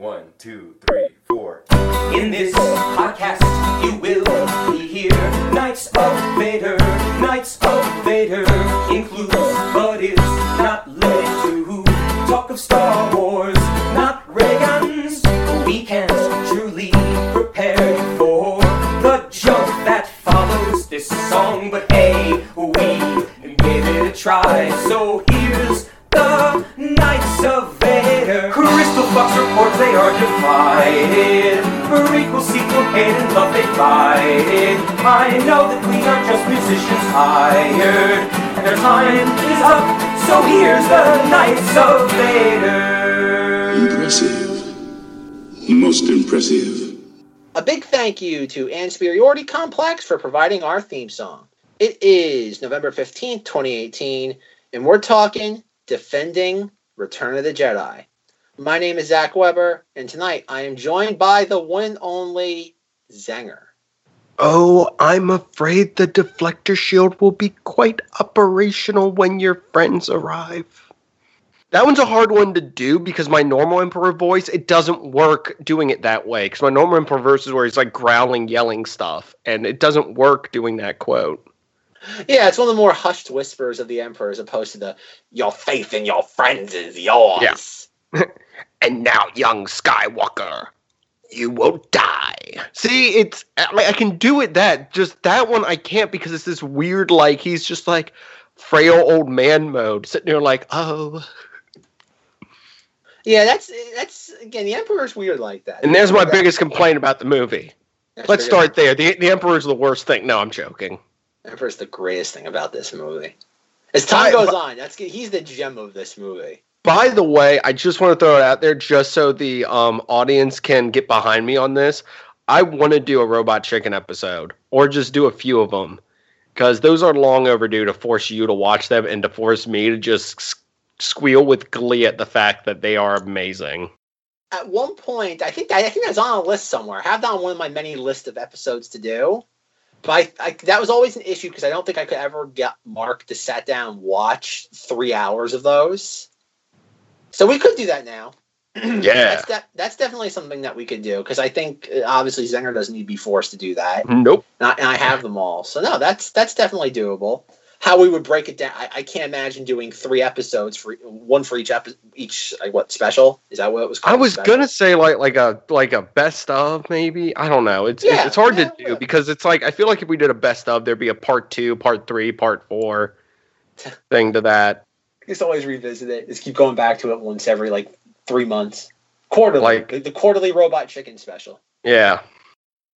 One, two, three, four. In this podcast, you will hear Knights of Vader. I know that we are just musicians hired, and their time is up. So here's the Knights of Vader. Impressive. Most impressive. A big thank you to Ansperiority Complex for providing our theme song. It is November 15th, 2018, and we're talking Defending Return of the Jedi. My name is Zach Weber, and tonight I am joined by the one and only Zenger. Oh, I'm afraid the deflector shield will be quite operational when your friends arrive. That one's a hard one to do because my normal Emperor voice, it doesn't work doing it that way. Because my normal Emperor voice is where he's like growling, yelling stuff, and it doesn't work doing that quote. Yeah, it's one of the more hushed whispers of the Emperor as opposed to the "Your faith in your friends is yours." Yeah. And now, young Skywalker, you won't die. See, it's like I can do it that just that one I can't because it's this weird like he's just like frail old man mode, sitting there like, oh. Yeah, that's that's again the Emperor's weird like that. And there's my That- biggest complaint about the movie. that's Let's start there. The the Emperor's the worst thing. No, I'm joking. Emperor's the greatest thing about this movie. As time I- goes on, that's he's the gem of this movie. By the way, I just want to throw it out there just so the um, audience can get behind me on this. I want to do a Robot Chicken episode or just do a few of them because those are long overdue to force you to watch them and to force me to just squeal with glee at the fact that they are amazing. At one point, I think I think that's on a list somewhere. I have that on one of my many list of episodes to do. But I, I, that was always an issue because I don't think I could ever get Mark to sat down and watch three hours of those. So we could do that now. Yeah. that's de- that's definitely something that we could do because I think uh, obviously Zenger doesn't need to be forced to do that. Nope. and I, and I have them all. So no, that's that's definitely doable. How we would break it down, I, I can't imagine doing three episodes for one for each epi- each like what special is that what it was called? I was Special? gonna say like like a like a best of maybe. I don't know. It's Yeah, it's hard yeah, to do because it's like I feel like if we did a best of, there'd be a part two, part three, part four thing to that. Just always revisit it. Just keep going back to it once every like three months, quarterly, Like- the quarterly robot chicken special. Yeah.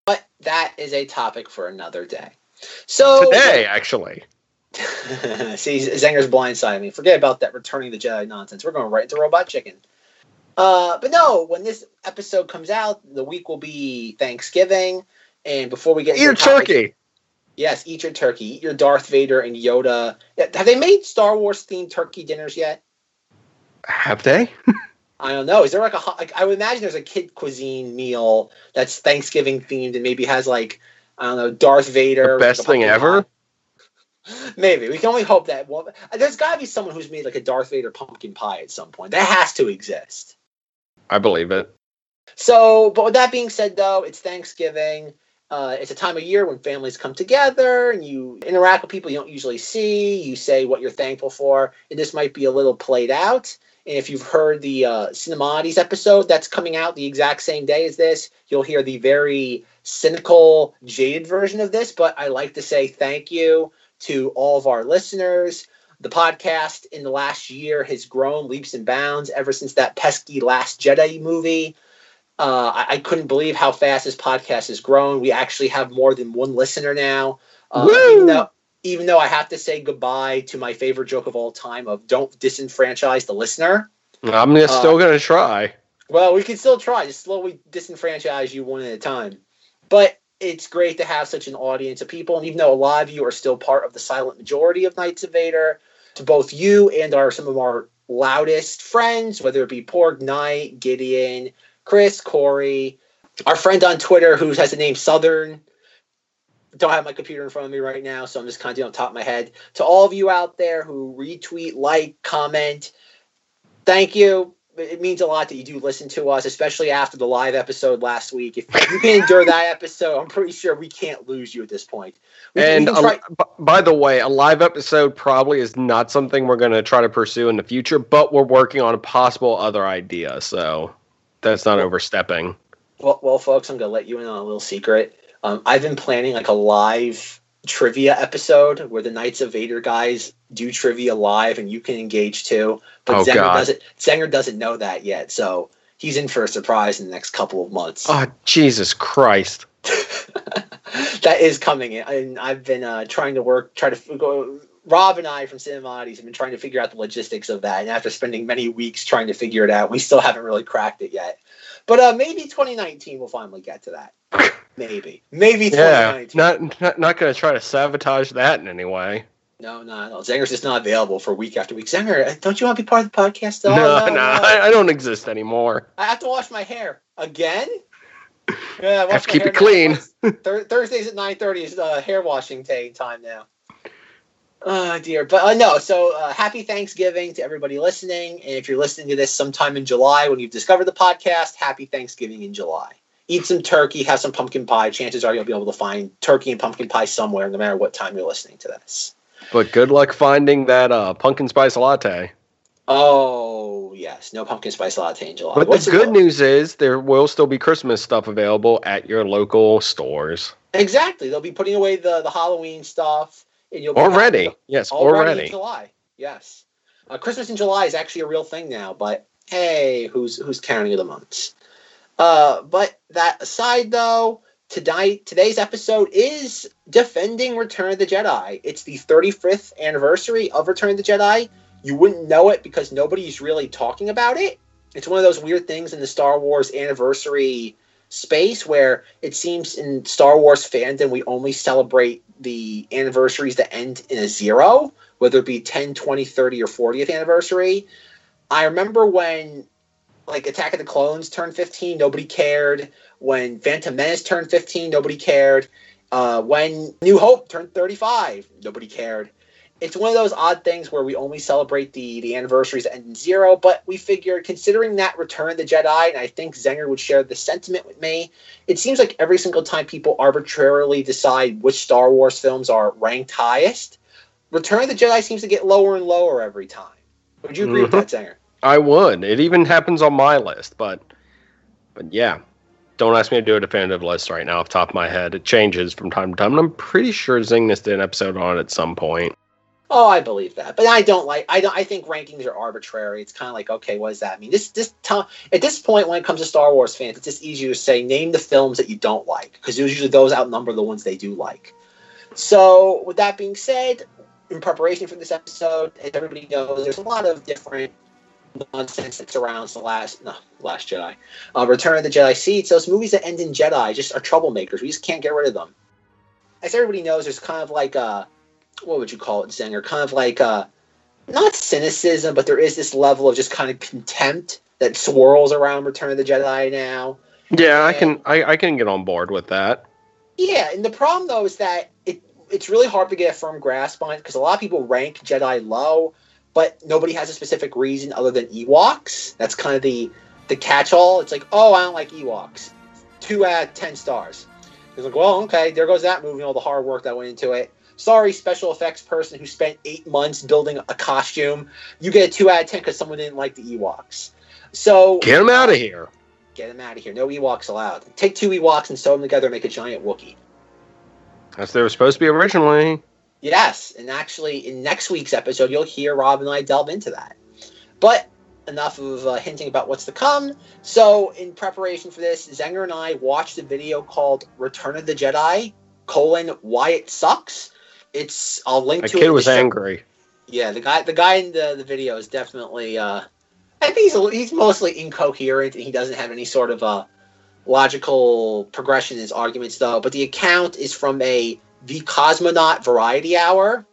But that is a topic for another day. So Today, actually. See, Zenger's blindsiding me. Forget about that returning the Jedi nonsense. We're going right into Robot Chicken. Uh, but no, when this episode comes out, the week will be Thanksgiving. And before we get Eat into your topic- turkey. Yes, eat your turkey. Eat your Darth Vader and Yoda. Have they made Star Wars themed turkey dinners yet? Have they? I don't know. Is there like a like I would imagine there's a kid cuisine meal that's Thanksgiving themed and maybe has like I don't know Darth Vader. The best like thing ever? pie. Maybe we can only hope that. Well, there's got to be someone who's made like a Darth Vader pumpkin pie at some point. That has to exist. I believe it. So, but with that being said, though, it's Thanksgiving. Uh, it's a time of year when families come together and you interact with people you don't usually see. You say what you're thankful for, and this might be a little played out. And if you've heard the uh, Cinemati's episode that's coming out the exact same day as this, you'll hear the very cynical, jaded version of this. But I like to say thank you to all of our listeners. The podcast in the last year has grown leaps and bounds ever since that pesky Last Jedi movie. Uh, I, I couldn't believe how fast this podcast has grown. We actually have more than one listener now. Uh, even though, even though I have to say goodbye to my favorite joke of all time of don't disenfranchise the listener. I'm just Uh, still gonna try. Well, we can still try, just slowly disenfranchise you one at a time. But it's great to have such an audience of people, and even though a lot of you are still part of the silent majority of Knights of Vader, to both you and our some of our loudest friends, whether it be Porg Knight, Gideon, Chris, Corey, our friend on Twitter who has the name Southern. Don't have my computer in front of me right now, so I'm just kind of doing on top of my head. To all of you out there who retweet, like, comment, thank you. it means a lot that you do listen to us, especially after the live episode last week. If you can endure that episode, I'm pretty sure we can't lose you at this point. We, And can a- try- b- by the way, a live episode probably is not something we're going to try to pursue in the future, but we're working on a possible other idea. So that's not overstepping. Well, well, folks, I'm gonna let you in on a little secret. Um, I've been planning like a live trivia episode where the Knights of Vader guys do trivia live, and you can engage too. But Oh, Zenger God. doesn't. Zenger doesn't know that yet, so he's in for a surprise in the next couple of months. Oh, Jesus Christ. that is coming, and I've been uh, trying to work, try to go. Rob and I from Cinemati's have been trying to figure out the logistics of that, and after spending many weeks trying to figure it out, we still haven't really cracked it yet. But uh, maybe 2019 we'll finally get to that. Maybe, maybe Yeah, 2019. not not, not going to try to sabotage that in any way. no, no, no. Zenger's just not available for week after week. Zenger, uh, don't you want to be part of the podcast? Though? no, no, I, I don't exist anymore. I have to wash my hair again. Yeah, I Have to keep it clean. Thursdays at nine thirty is uh, hair washing day time now. Oh dear, but uh, no. So uh, happy Thanksgiving to everybody listening, and if you're listening to this sometime in July when you've discovered the podcast, happy Thanksgiving in July. Eat some turkey, have some pumpkin pie. Chances are you'll be able to find turkey and pumpkin pie somewhere, no matter what time you're listening to this. But good luck finding that uh, pumpkin spice latte. Oh yes, no pumpkin spice latte in July. But What's the good news is there will still be Christmas stuff available at your local stores Exactly, they'll be putting away the the Halloween stuff, and you'll be already. Yes, already, already. in July. Yes, uh, Christmas in July is actually a real thing now. But hey, who's who's counting the months? Uh, but that aside, though, tonight today's episode is defending Return of the Jedi. It's the 35th anniversary of Return of the Jedi. You wouldn't know it because nobody's really talking about it. It's one of those weird things in the Star Wars anniversary space where it seems in Star Wars fandom we only celebrate the anniversaries that end in a zero, whether it be 10, 20, 30, or 40th anniversary. I remember when like Attack of the Clones turned 15, nobody cared. When Phantom Menace turned 15, nobody cared. Uh, when New Hope turned 35, nobody cared. It's one of those odd things where we only celebrate the the anniversaries that end in zero, but we figured considering that Return of the Jedi, and I think Zenger would share the sentiment with me, it seems like every single time people arbitrarily decide which Star Wars films are ranked highest, Return of the Jedi seems to get lower and lower every time. Would you agree with that, mm-hmm. Zenger? I would. It even happens on my list, but but yeah. Don't ask me to do a definitive list right now off the top of my head. It changes from time to time, and I'm pretty sure Zingness did an episode on it at some point. Oh, I believe that, but I don't like. I don't. I think rankings are arbitrary. It's kind of like, okay, what does that mean? This this time at this point, when it comes to Star Wars fans, it's just easier to say name the films that you don't like because usually those outnumber the ones they do like. So, with that being said, in preparation for this episode, as everybody knows, there's a lot of different nonsense that surrounds the last no last Jedi, uh, Return of the Jedi seats. Those movies that end in Jedi just are troublemakers. We just can't get rid of them. As everybody knows, there's kind of like a what would you call it, Zenger? Kind of like uh not cynicism, but there is this level of just kind of contempt that swirls around Return of the Jedi now. Yeah, I can I, I can get on board with that. Yeah, and the problem though is that it it's really hard to get a firm grasp on it because a lot of people rank Jedi low, but nobody has a specific reason other than Ewoks. That's kind of the the catch-all. It's like, oh, I don't like Ewoks. Two out of ten stars. It's like, well, okay, there goes that movie, and all the hard work that went into it. Sorry, special effects person who spent eight months building a costume. You get a two out of ten because someone didn't like the Ewoks. So Get them out of here. Get them out of here. No Ewoks allowed. Take two Ewoks and sew them together and make a giant Wookiee. As they were supposed to be originally. Yes, and actually, in next week's episode, you'll hear Rob and I delve into that. But enough of uh, hinting about what's to come. So, in preparation for this, Zenger and I watched a video called "Return of the Jedi: colon Why It Sucks." It's I'll link to it. kid was angry. Yeah, the guy, the guy in the, the video is definitely. Uh, I think he's he's mostly incoherent and he doesn't have any sort of uh, logical progression in his arguments, though. But the account is from a the Cosmonaut Variety Hour.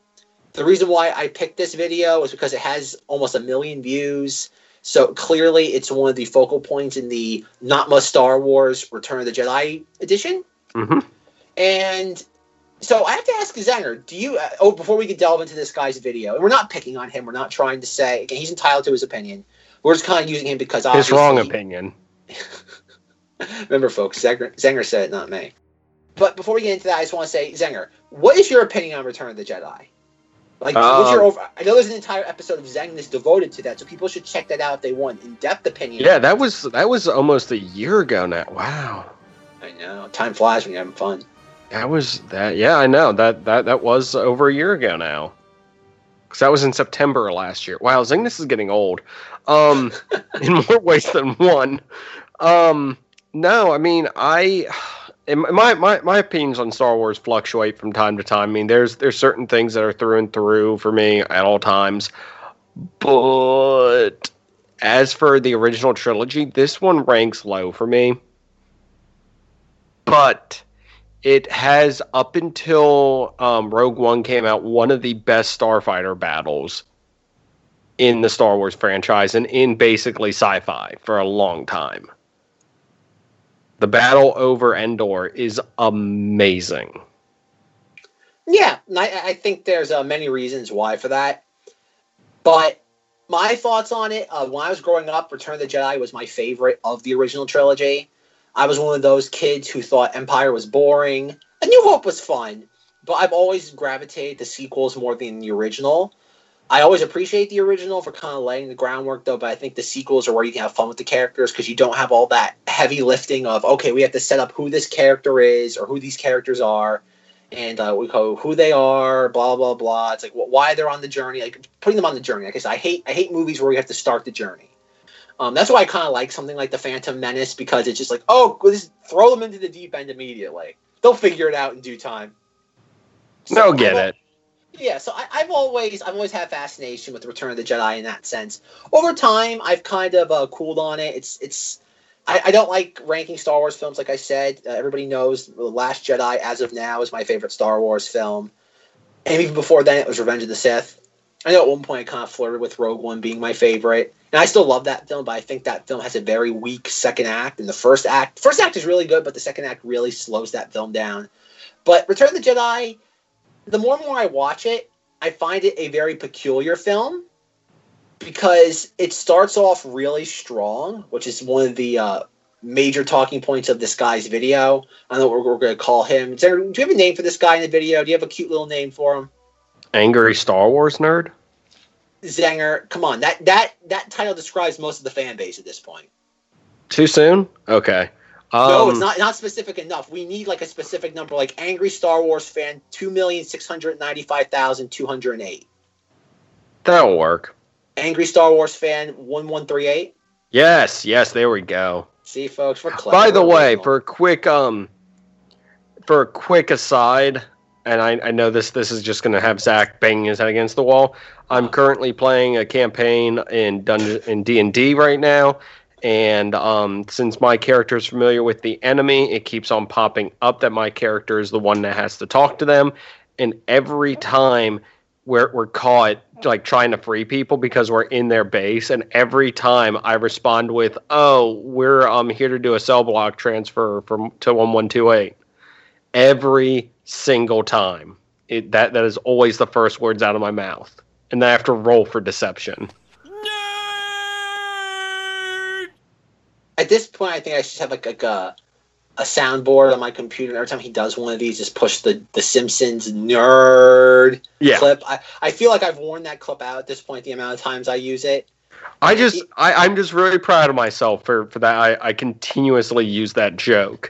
The reason why I picked this video is because it has almost a million views. So clearly, it's one of the focal points in the Not must Star Wars Return of the Jedi edition. hmm And so I have to ask Zenger, do you? Uh, oh, before we can delve into this guy's video, and we're not picking on him, we're not trying to say again, he's entitled to his opinion. We're just kind of using him because His wrong opinion. Remember, folks, Zenger, Zenger said it, not me. But before we get into that, I just want to say, Zenger, what is your opinion on Return of the Jedi? Like, what's your Um, over? I know there's an entire episode of Zengness devoted to that, so people should check that out if they want in-depth opinion. Yeah, that was that was almost a year ago now. Wow. I know. Time flies when you're having fun. That was that. Yeah, I know that that that was over a year ago now. Because that was in September last year. Wow, Zingness is getting old, um, in more ways than one. Um, no, I mean I, my my my opinions on Star Wars fluctuate from time to time. I mean, there's there's certain things that are through and through for me at all times, but as for the original trilogy, this one ranks low for me. But it has up until um, Rogue One came out one of the best starfighter battles in the Star Wars franchise and in basically sci-fi for a long time. The battle over Endor is amazing. Yeah, I, I think there's uh, many reasons why for that. But my thoughts on it, uh, when I was growing up, Return of the Jedi was my favorite of the original trilogy. I was one of those kids who thought Empire was boring. A New Hope was fun, but I've always gravitated to sequels more than the original. I always appreciate the original for kind of laying the groundwork, though, but I think the sequels are where you can have fun with the characters because you don't have all that heavy lifting of, okay, we have to set up who this character is or who these characters are and uh, we go who they are, blah blah blah. It's like wh- why they're on the journey, like putting them on the journey. Like I said, I hate I hate movies where we have to start the journey. Um, that's why I kind of like something like the Phantom Menace because it's just like oh, just throw them into the deep end immediately. They'll figure it out in due time. No, I've get it. Yeah, so I, I've always I've always had fascination with the Return of the Jedi in that sense. Over time, I've kind of uh, cooled on it. It's it's I, I don't like ranking Star Wars films. Like I said, uh, everybody knows The Last Jedi as of now is my favorite Star Wars film, and even before then, it was Revenge of the Sith. I know at one point I kind of flirted with Rogue One being my favorite, and I still love that film, but I think that film has a very weak second act. And the first act, first act is really good, but the second act really slows that film down. But Return of the Jedi, the more and more I watch it, I find it a very peculiar film because it starts off really strong, which is one of the uh, major talking points of this guy's video. I don't know what we're, we're going to call him. There, do you have a name for this guy in the video? Do you have a cute little name for him? Angry Star Wars nerd. Zenger, Come on, that that that title describes most of the fan base at this point. Too soon? Okay. Um, no, it's not not specific enough. We need like a specific number, like angry Star Wars fan, two million six hundred ninety five thousand two hundred eight. That'll work. Angry Star Wars fan, one one three eight. Yes, yes, there we go. See, folks, we're clever. By the way, for a quick um for a quick aside, and I, I know this this is just gonna have Zach banging his head against the wall. I'm currently playing a campaign in Dungeon in D and D right now, and um, since my character is familiar with the enemy, it keeps on popping up that my character is the one that has to talk to them, and every time we're we're caught like trying to free people because we're in their base, and every time I respond with, "Oh, we're um here to do a cell block transfer from to one one two eight. Every single time, it that that is always the first words out of my mouth, and then I have to roll for deception. Nerd! at this point, I think I should have like, like a a soundboard on my computer. Every time he does one of these, just push the the Simpsons nerd Yeah, clip. I, I feel like I've worn that clip out at this point. The amount of times I use it. I just I, I'm just really proud of myself for for that. I, I continuously use that joke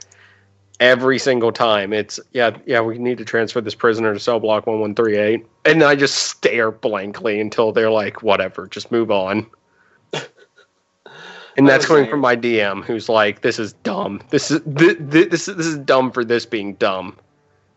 every single time. It's yeah yeah we need to transfer this prisoner to cell block one one three eight, and I just stare blankly until they're like whatever, just move on. And that's coming saying- from my DM, who's like, "This is dumb. This is this, this is this is dumb for this being dumb."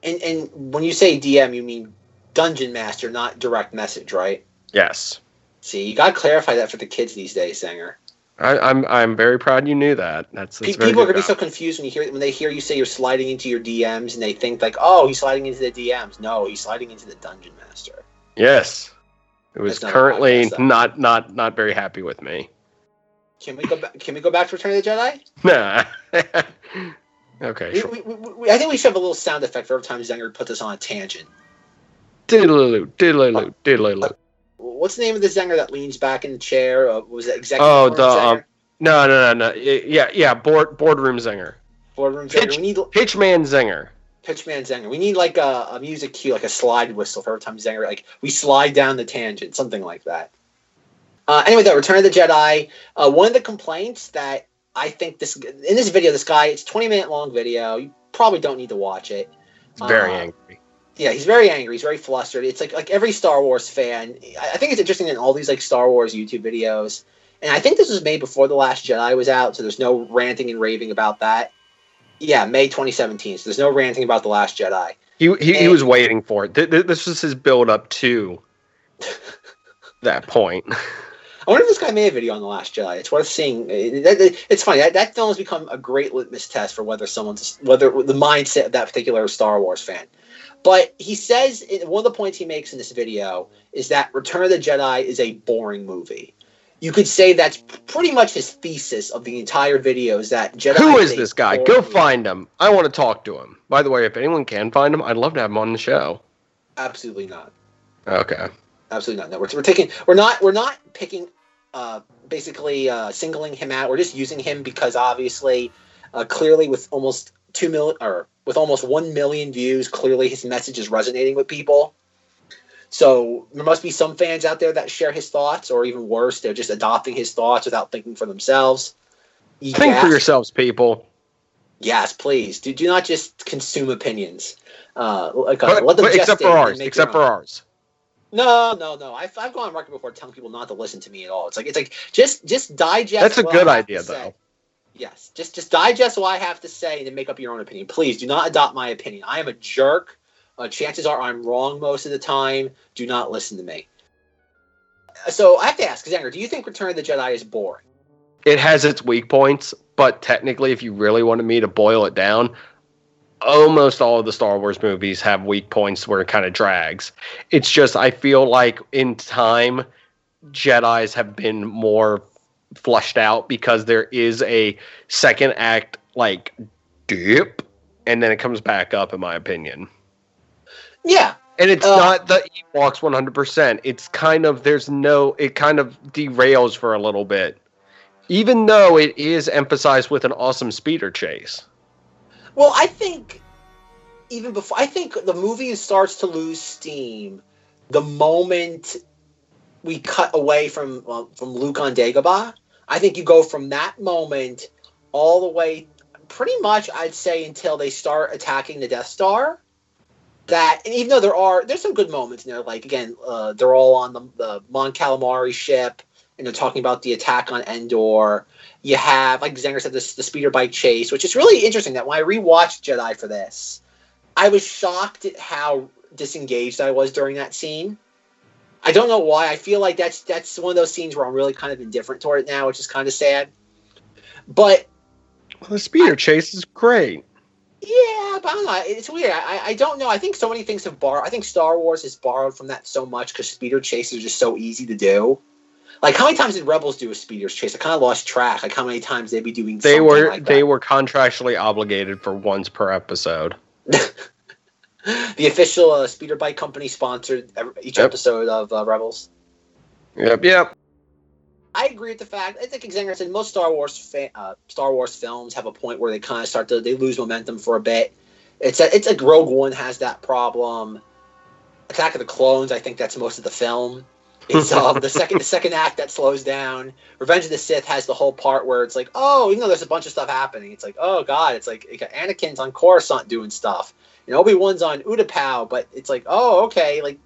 And and when you say DM, you mean Dungeon Master, not direct message, right? Yes, See, you got to clarify that for the kids these days, Zenger. I, I'm I'm very proud you knew that. That's, that's people are gonna be so confused when you hear when they hear you say you're sliding into your DMs, and they think like, oh, he's sliding into the DMs. No, he's sliding into the Dungeon Master. yes. It was That's not a currently podcast, not not not very happy with me. Can we go back? Can we go back to Return of the Jedi? Nah. okay, We, sure. we, we, we- I think we should have a little sound effect for every time Zenger puts us on a tangent. Diddle-loo, diddle-loo, uh, diddle-loo. What what's the name of the Zenger that leans back in the chair? Uh, was it executive? Oh, the um, no, no, no, no. Yeah, yeah. Board boardroom zinger, boardroom Zenger. pitch- We need pitchman zinger. pitchman Zenger. We need like a, a music cue, like a slide whistle for every time Zenger like we slide down the tangent, something like that. Uh, anyway, though, Return of the Jedi. Uh, one of the complaints that I think this in this video, this guy, it's twenty minute long video. You probably don't need to watch it. It's very Uh, angry. Yeah, he's very angry. He's very flustered. It's like like every Star Wars fan. I think it's interesting in all these like Star Wars YouTube videos, and I think this was made before the Last Jedi was out, so there's no ranting and raving about that. Yeah, May 2017. So there's no ranting about the Last Jedi. He he, he was waiting for it. Th- th- This was his build up to that point. I wonder if this guy made a video on the Last Jedi. It's worth seeing. It- that- that- It's funny that that film has become a great litmus test for whether someone's whether the mindset of that particular Star Wars fan. But he says one of the points he makes in this video is that Return of the Jedi is a boring movie. You could say that's pretty much his thesis of the entire video is that Jedi. Who is a this guy? Go movie. find him. I want to talk to him. By the way, if anyone can find him, I'd love to have him on the show. Absolutely not. Okay. Absolutely not. No, we're, we're taking. We're not. We're not picking. Uh, basically, uh, singling him out. We're just using him because obviously, uh, clearly, with almost two million or with almost one million views, clearly his message is resonating with people. So there must be some fans out there that share his thoughts, or even worse, they're just adopting his thoughts without thinking for themselves. Think for yourselves, people. Yes, please. Do, do not just consume opinions. Uh, uh, But, let them except for ours. Except for ours. No, no, no. I've, I've gone on record before telling people not to listen to me at all. It's like it's like just just digest. That's a good idea, though. Yes, just just digest what I have to say and then make up your own opinion. Please do not adopt my opinion. I am a jerk. Uh, chances are I'm wrong most of the time. Do not listen to me. So I have to ask, Zenger, do you think Return of the Jedi is boring? It has its weak points, but technically, if you really wanted me to boil it down, almost all of the Star Wars movies have weak points where it kind of drags. It's just I feel like in time, Jedi's have been more flushed out because there is a second act like dip, and then it comes back up. In my opinion. Yeah, And it's Uh, not the Ewoks 100%. It's kind of, there's no, it kind of derails for a little bit. Even though it is emphasized with an awesome speeder chase. Well, I think even before I think the movie starts to lose steam the moment we cut away from well, from Luke on Dagobah. I think you go from that moment all the way, pretty much, I'd say, until they start attacking the Death Star. That and even though there are there's some good moments in there, like again, uh, they're all on the the Mon Calamari ship and they're talking about the attack on Endor you have, like Zenger said, this the speeder bike chase, which is really interesting. That when I rewatched Jedi for this, I was shocked at how disengaged I was during that scene. I don't know why. I feel like that's that's one of those scenes where I'm really kind of indifferent toward it now, which is kind of sad. But Well, the speeder chase is great. yeah, but I don't know. It's weird. I, I don't know. I think so many things have borrowed. I think Star Wars has borrowed from that so much because speeder chases are just so easy to do. Like how many times did Rebels do a speeder chase? I kind of lost track. Like how many times they'd be doing. They were like they were contractually obligated for once per episode. the official uh, speeder bike company sponsored each Yep. episode of uh, Rebels. Yep, yep. I agree with the fact. I think Zenger said most Star Wars fa- uh, Star Wars films have a point where they kind of start to they lose momentum for a bit. It's a, it's like Rogue One has that problem. Attack of the Clones, I think that's most of the film. It's um, the second the second act that slows down. Revenge of the Sith has the whole part where it's like, oh, even though there's a bunch of stuff happening, it's like, oh god, it's like Anakin's on Coruscant doing stuff, and Obi Wan's on Utapau, but it's like, oh, okay, like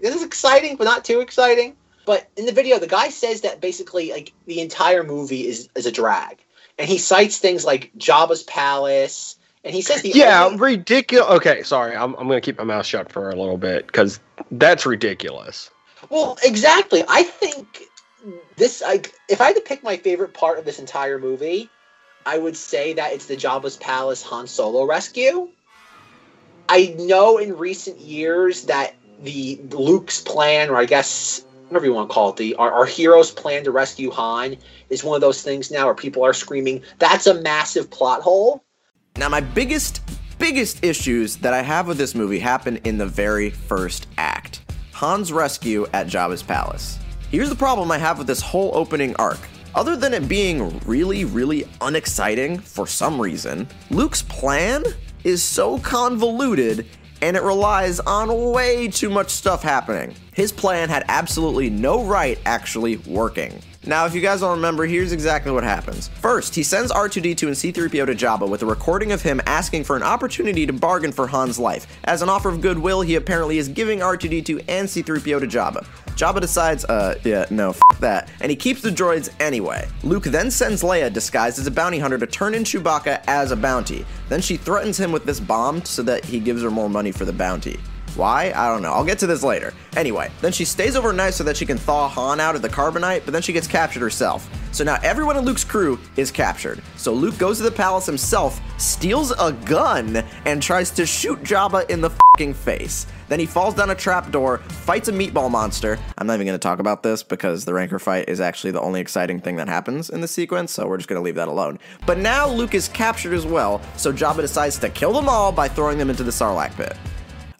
this is exciting, but not too exciting. But in the video, the guy says that basically, like the entire movie is is a drag, and he cites things like Jabba's palace, and he says the Yeah, only- ridiculous. Okay, sorry. I'm, I'm going to keep my mouth shut for a little bit because that's ridiculous. Well, exactly. I think this. Like, if I had to pick my favorite part of this entire movie, I would say that it's the Jabba's Palace Han Solo rescue. I know in recent years that the Luke's plan, or I guess whatever you want to call it, the our, our hero's plan to rescue Han is one of those things now where people are screaming, "That's a massive plot hole." Now, my biggest, biggest issues that I have with this movie happen in the very first act. Han's rescue at Jabba's palace. Here's the problem I have with this whole opening arc. Other than it being really, really unexciting for some reason, Luke's plan is so convoluted and it relies on way too much stuff happening. His plan had absolutely no right actually working. Now, if you guys don't remember, here's exactly what happens. First, he sends R2D2 and C3PO to Jabba with a recording of him asking for an opportunity to bargain for Han's life. As an offer of goodwill, he apparently is giving R2D2 and C3PO to Jabba. Jabba decides, uh, yeah, no, f that, and he keeps the droids anyway. Luke then sends Leia, disguised as a bounty hunter, to turn in Chewbacca as a bounty. Then she threatens him with this bomb so that he gives her more money for the bounty. Why? I don't know. I'll get to this later. Anyway, then she stays overnight so that she can thaw Han out of the carbonite, but then she gets captured herself. So now everyone in Luke's crew is captured. So Luke goes to the palace himself, steals a gun, and tries to shoot Jabba in the fucking face. Then he falls down a trapdoor, fights a meatball monster. I'm not even going to talk about this because the Rancor fight is actually the only exciting thing that happens in the sequence, so we're just going to leave that alone. But now Luke is captured as well, so Jabba decides to kill them all by throwing them into the Sarlacc pit.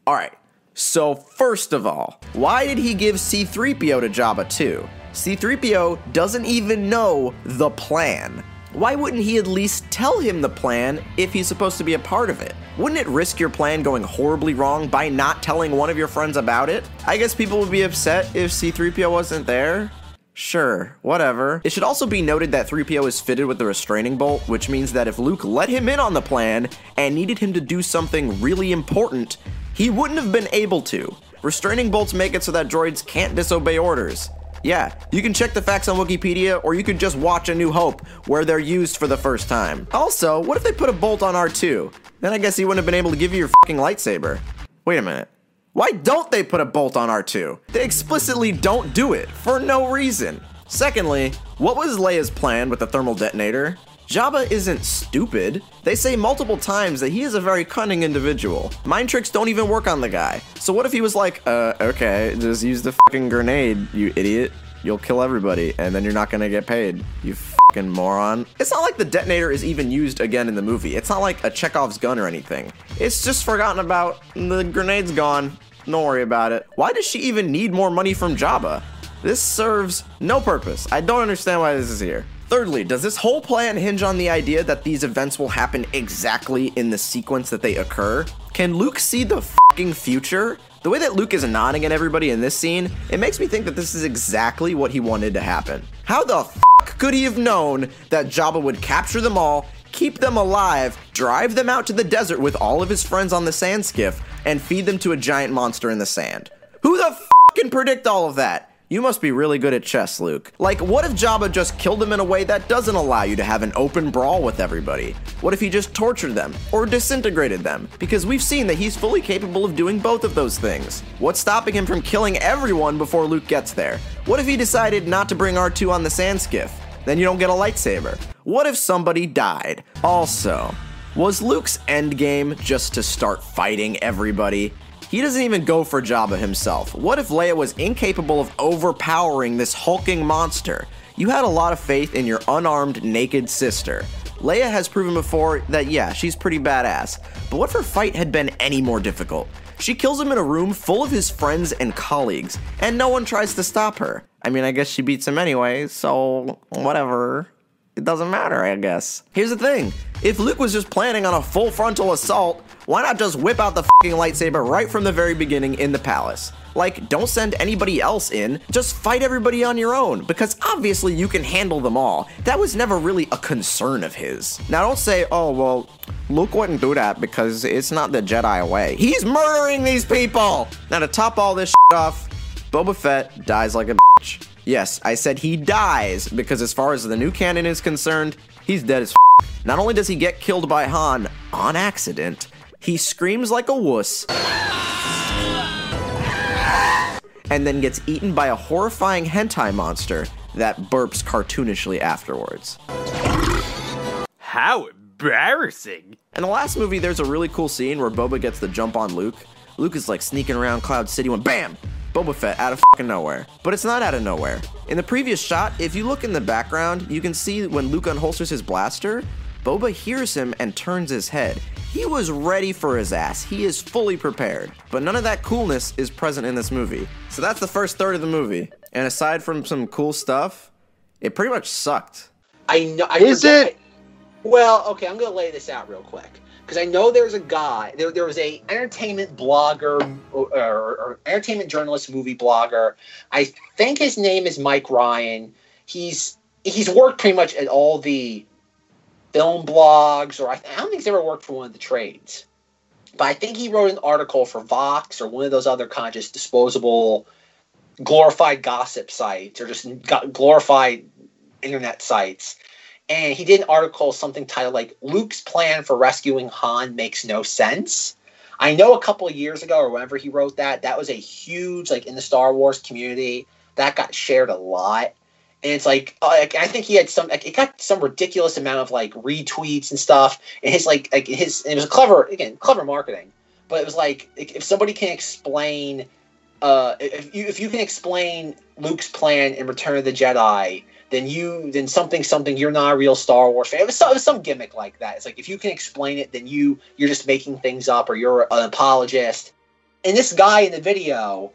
Alright, so first of all, why did he give C3PO to Jabba too? C3PO doesn't even know the plan. Why wouldn't he at least tell him the plan if he's supposed to be a part of it? Wouldn't it risk your plan going horribly wrong by not telling one of your friends about it? I guess people would be upset if C3PO wasn't there. Sure, whatever. It should also be noted that 3PO is fitted with the restraining bolt, which means that if Luke let him in on the plan and needed him to do something really important, he wouldn't have been able to. Restraining bolts make it so that droids can't disobey orders. Yeah, you can check the facts on Wikipedia, or you could just watch A New Hope, where they're used for the first time. Also, what if they put a bolt on R2? Then I guess he wouldn't have been able to give you your fucking lightsaber. Wait a minute. Why don't they put a bolt on R2? They explicitly don't do it, for no reason. Secondly, what was Leia's plan with the thermal detonator? Jabba isn't stupid. They say multiple times that he is a very cunning individual. Mind tricks don't even work on the guy. So what if he was like, uh, okay, just use the fucking grenade, you idiot. You'll kill everybody, and then you're not gonna get paid, you fucking moron. It's not like the detonator is even used again in the movie. It's not like a Chekhov's gun or anything. It's just forgotten about. The grenade's gone. Don't worry about it. Why does she even need more money from Jabba? This serves no purpose. I don't understand why this is here. Thirdly, does this whole plan hinge on the idea that these events will happen exactly in the sequence that they occur? Can Luke see the fucking future? The way that Luke is nodding at everybody in this scene, it makes me think that this is exactly what he wanted to happen. How the fuck could he have known that Jabba would capture them all, keep them alive, drive them out to the desert with all of his friends on the sand skiff, and feed them to a giant monster in the sand? Who the fuck can predict all of that? You must be really good at chess, Luke. Like, what if Jabba just killed them in a way that doesn't allow you to have an open brawl with everybody? What if he just tortured them or disintegrated them? Because we've seen that he's fully capable of doing both of those things. What's stopping him from killing everyone before Luke gets there? What if he decided not to bring R2 on the sand skiff? Then you don't get a lightsaber. What if somebody died? Also, was Luke's endgame just to start fighting everybody? He doesn't even go for Jabba himself. What if Leia was incapable of overpowering this hulking monster? You had a lot of faith in your unarmed, naked sister. Leia has proven before that, yeah, she's pretty badass. But what if her fight had been any more difficult? She kills him in a room full of his friends and colleagues, and no one tries to stop her. I mean, I guess she beats him anyway, so whatever. It doesn't matter, I guess. Here's the thing if Luke was just planning on a full frontal assault, why not just whip out the fucking lightsaber right from the very beginning in the palace? Like, don't send anybody else in, just fight everybody on your own, because obviously you can handle them all. That was never really a concern of his. Now, don't say, oh, well, Luke wouldn't do that because it's not the Jedi way. He's murdering these people! Now, to top all this off, Boba Fett dies like a bitch. Yes, I said he dies because, as far as the new canon is concerned, he's dead as f. Not only does he get killed by Han on accident, he screams like a wuss and then gets eaten by a horrifying hentai monster that burps cartoonishly afterwards. How embarrassing. In the last movie, there's a really cool scene where Boba gets the jump on Luke. Luke is like sneaking around Cloud City when BAM! Boba Fett out of fucking nowhere. But it's not out of nowhere. In the previous shot, if you look in the background, you can see when Luke unholsters his blaster, Boba hears him and turns his head. He was ready for his ass. He is fully prepared. But none of that coolness is present in this movie. So that's the first third of the movie. And aside from some cool stuff, it pretty much sucked. I know. I Is forget- it? Well, okay, I'm gonna lay this out real quick because I know there's a guy. There, there was a entertainment blogger or, or, or entertainment journalist, movie blogger. I think his name is Mike Ryan. He's he's worked pretty much at all the film blogs, or I, I don't think he's ever worked for one of the trades. But I think he wrote an article for Vox or one of those other kind of just disposable, glorified gossip sites or just glorified internet sites. And he did an article something titled like luke's plan for rescuing han makes no sense. I know a couple years ago or whenever he wrote that that was a huge like in the star wars community. That got shared a lot and it's like, uh, like i think he had some like, it got some ridiculous amount of like retweets and stuff and his like like his it was clever again clever marketing but it was like if somebody can explain uh if you if you can explain luke's plan in return of the jedi then you then something something you're not a real Star Wars fan. It was, it was some gimmick like that. It's like if you can explain it, then you you're just making things up or you're an apologist. And this guy in the video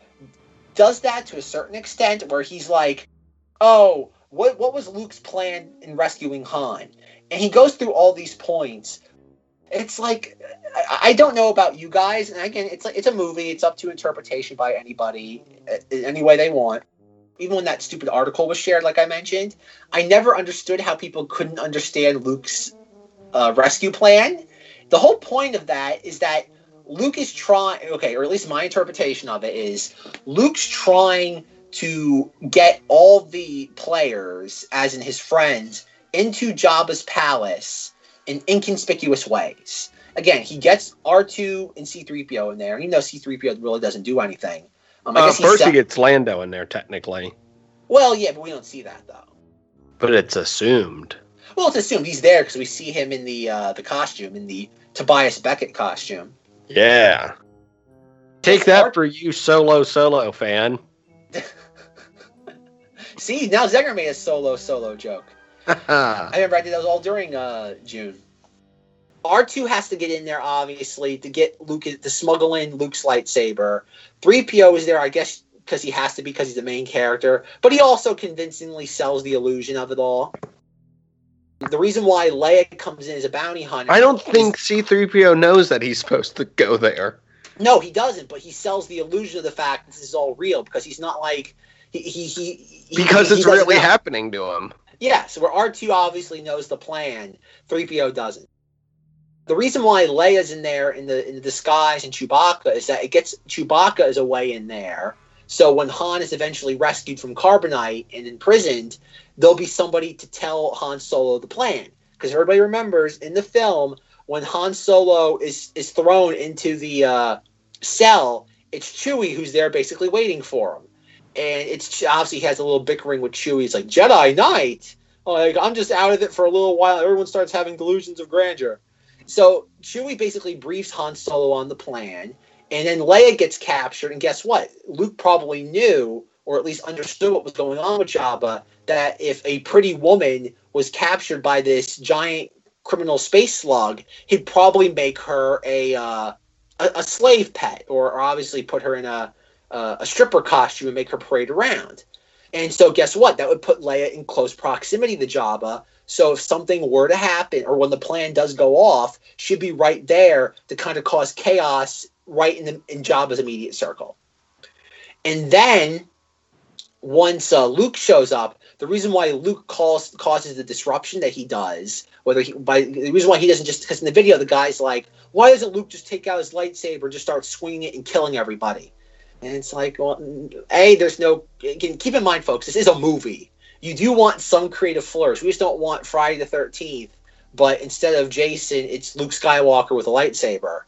does that to a certain extent, where he's like, "Oh, what what was Luke's plan in rescuing Han?" And he goes through all these points. It's like I, I don't know about you guys, and again, it's like it's a movie. It's up to interpretation by anybody uh, any way they want even when that stupid article was shared, like I mentioned, I never understood how people couldn't understand Luke's uh, rescue plan. The whole point of that is that Luke is trying, okay, or at least my interpretation of it is Luke's trying to get all the players, as in his friends, into Jabba's palace in inconspicuous ways. Again, he gets R2 and C3PO in there, even though C3PO really doesn't do anything. Um, I Uh, first, se- he gets Lando in there, technically, well, yeah, but we don't see that though. but it's assumed. Well, it's assumed he's there because we see him in the uh, the costume, in the Tobias Beckett costume. Yeah. Take that for you, solo solo fan. See, now Zenger made a solo solo joke. I remember I did those all during uh, June. R2 has to get in there, obviously, to get Luke to smuggle in Luke's lightsaber. 3PO is there, I guess, because he has to be because he's the main character, but he also convincingly sells the illusion of it all. The reason why Leia comes in as a bounty hunter. I don't think C3PO knows that he's supposed to go there. No, he doesn't. But he sells the illusion of the fact this is all real because he's not like he he he. Because he it's really know. happening to him. Yeah, so where R two obviously knows the plan, three PO doesn't. The reason why Leia's in there in the in the disguise and Chewbacca is that it gets Chewbacca is away in there. So when Han is eventually rescued from Carbonite and imprisoned, there'll be somebody to tell Han Solo the plan. Because everybody remembers in the film when Han Solo is is thrown into the uh, cell, it's Chewie who's there basically waiting for him. And it's obviously has a little bickering with Chewie. He's like Jedi Knight. Like I'm just out of it for a little while. Everyone starts having delusions of grandeur. So Chewie basically briefs Han Solo on the plan, and then Leia gets captured. And guess what? Luke probably knew, or at least understood what was going on with Jabba. That if a pretty woman was captured by this giant criminal space slug, he'd probably make her a uh, a, a slave pet, or, or obviously put her in a uh, a stripper costume and make her parade around. And so, guess what? That would put Leia in close proximity to Jabba. So, if something were to happen, or when the plan does go off, she'd be right there to kind of cause chaos right in the in Jabba's immediate circle. And then, once uh, Luke shows up, the reason why Luke calls causes the disruption that he does, whether he by the reason why he doesn't just because in the video the guy's like, why doesn't Luke just take out his lightsaber and just start swinging it and killing everybody? And it's like, well, a there's no. Again, keep in mind, folks, this is a movie. You do want some creative flourish. We just don't want Friday the Thirteenth, but instead of Jason, it's Luke Skywalker with a lightsaber.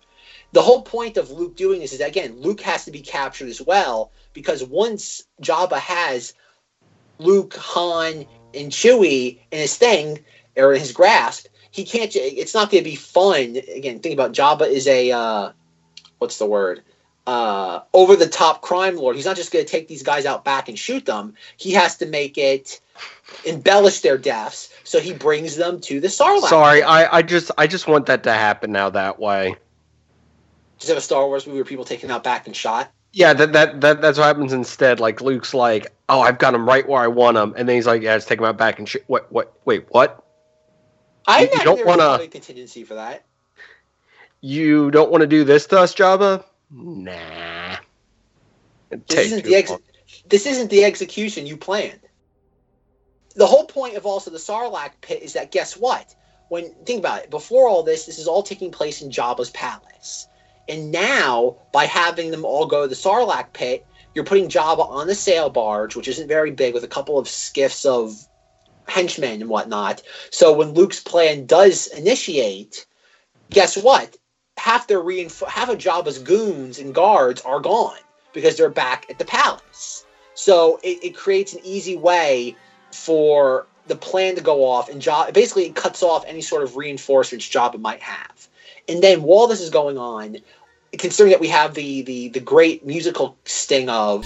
The whole point of Luke doing this is again, Luke has to be captured as well because once Jabba has Luke, Han, and Chewie in his thing or in his grasp, he can't. It's not going to be fun. Again, think about Jabba is a uh, what's the word? Uh, over the top crime lord. He's not just going to take these guys out back and shoot them. He has to make it embellish their deaths. So he brings them to the Sarlacc. Sorry, I, I just I just want that to happen now that way. Just have a Star Wars movie where people taken out back and shot. Yeah, that, that that that's what happens instead. Like Luke's like, "Oh, I've got him right where I want him," and then he's like, "Yeah, just take him out back and shoot. What? What? Wait, what? I You imagine don't wanna- probably contingency for that. You don't want to do this to us, Jabba? Nah. This isn't the ex- this isn't the execution you planned. The whole point of also the Sarlacc pit is that guess what? When think about it, before all this, this is all taking place in Jabba's palace. And now, by having them all go to the Sarlacc pit, you're putting Jabba on the sail barge, which isn't very big, with a couple of skiffs of henchmen and whatnot. So when Luke's plan does initiate, guess what? Half their reinf- half of Jabba's goons and guards are gone because they're back at the palace. So it, it creates an easy way for the plan to go off, and Jabba basically it cuts off any sort of reinforcements Jabba might have. And then while this is going on, considering that we have the the the great musical sting of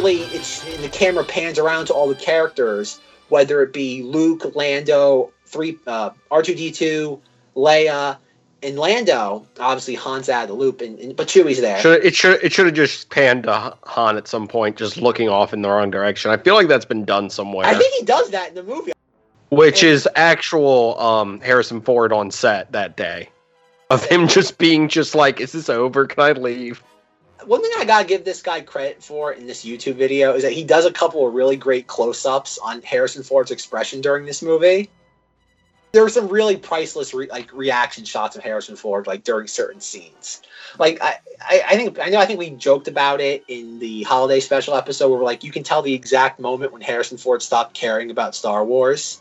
clearly it's the camera pans around to all the characters, whether it be Luke, Lando, three uh, R two D two, Leia, and Lando. Obviously, Han's out of the loop, and, and but Chewie's there. Should it should it should have just panned to Han at some point, just looking off in the wrong direction. I feel like that's been done somewhere, I think he does that in the movie. which is actual um, Harrison Ford on set that day, of him just being just like, "Is this over? Can I leave?" One thing I gotta give this guy credit for in this YouTube video is that he does a couple of really great close-ups on Harrison Ford's expression during this movie. There were some really priceless re- like reaction shots of Harrison Ford like during certain scenes. Like I, I, I think I know I think we joked about it in the holiday special episode where we're like you can tell the exact moment when Harrison Ford stopped caring about Star Wars.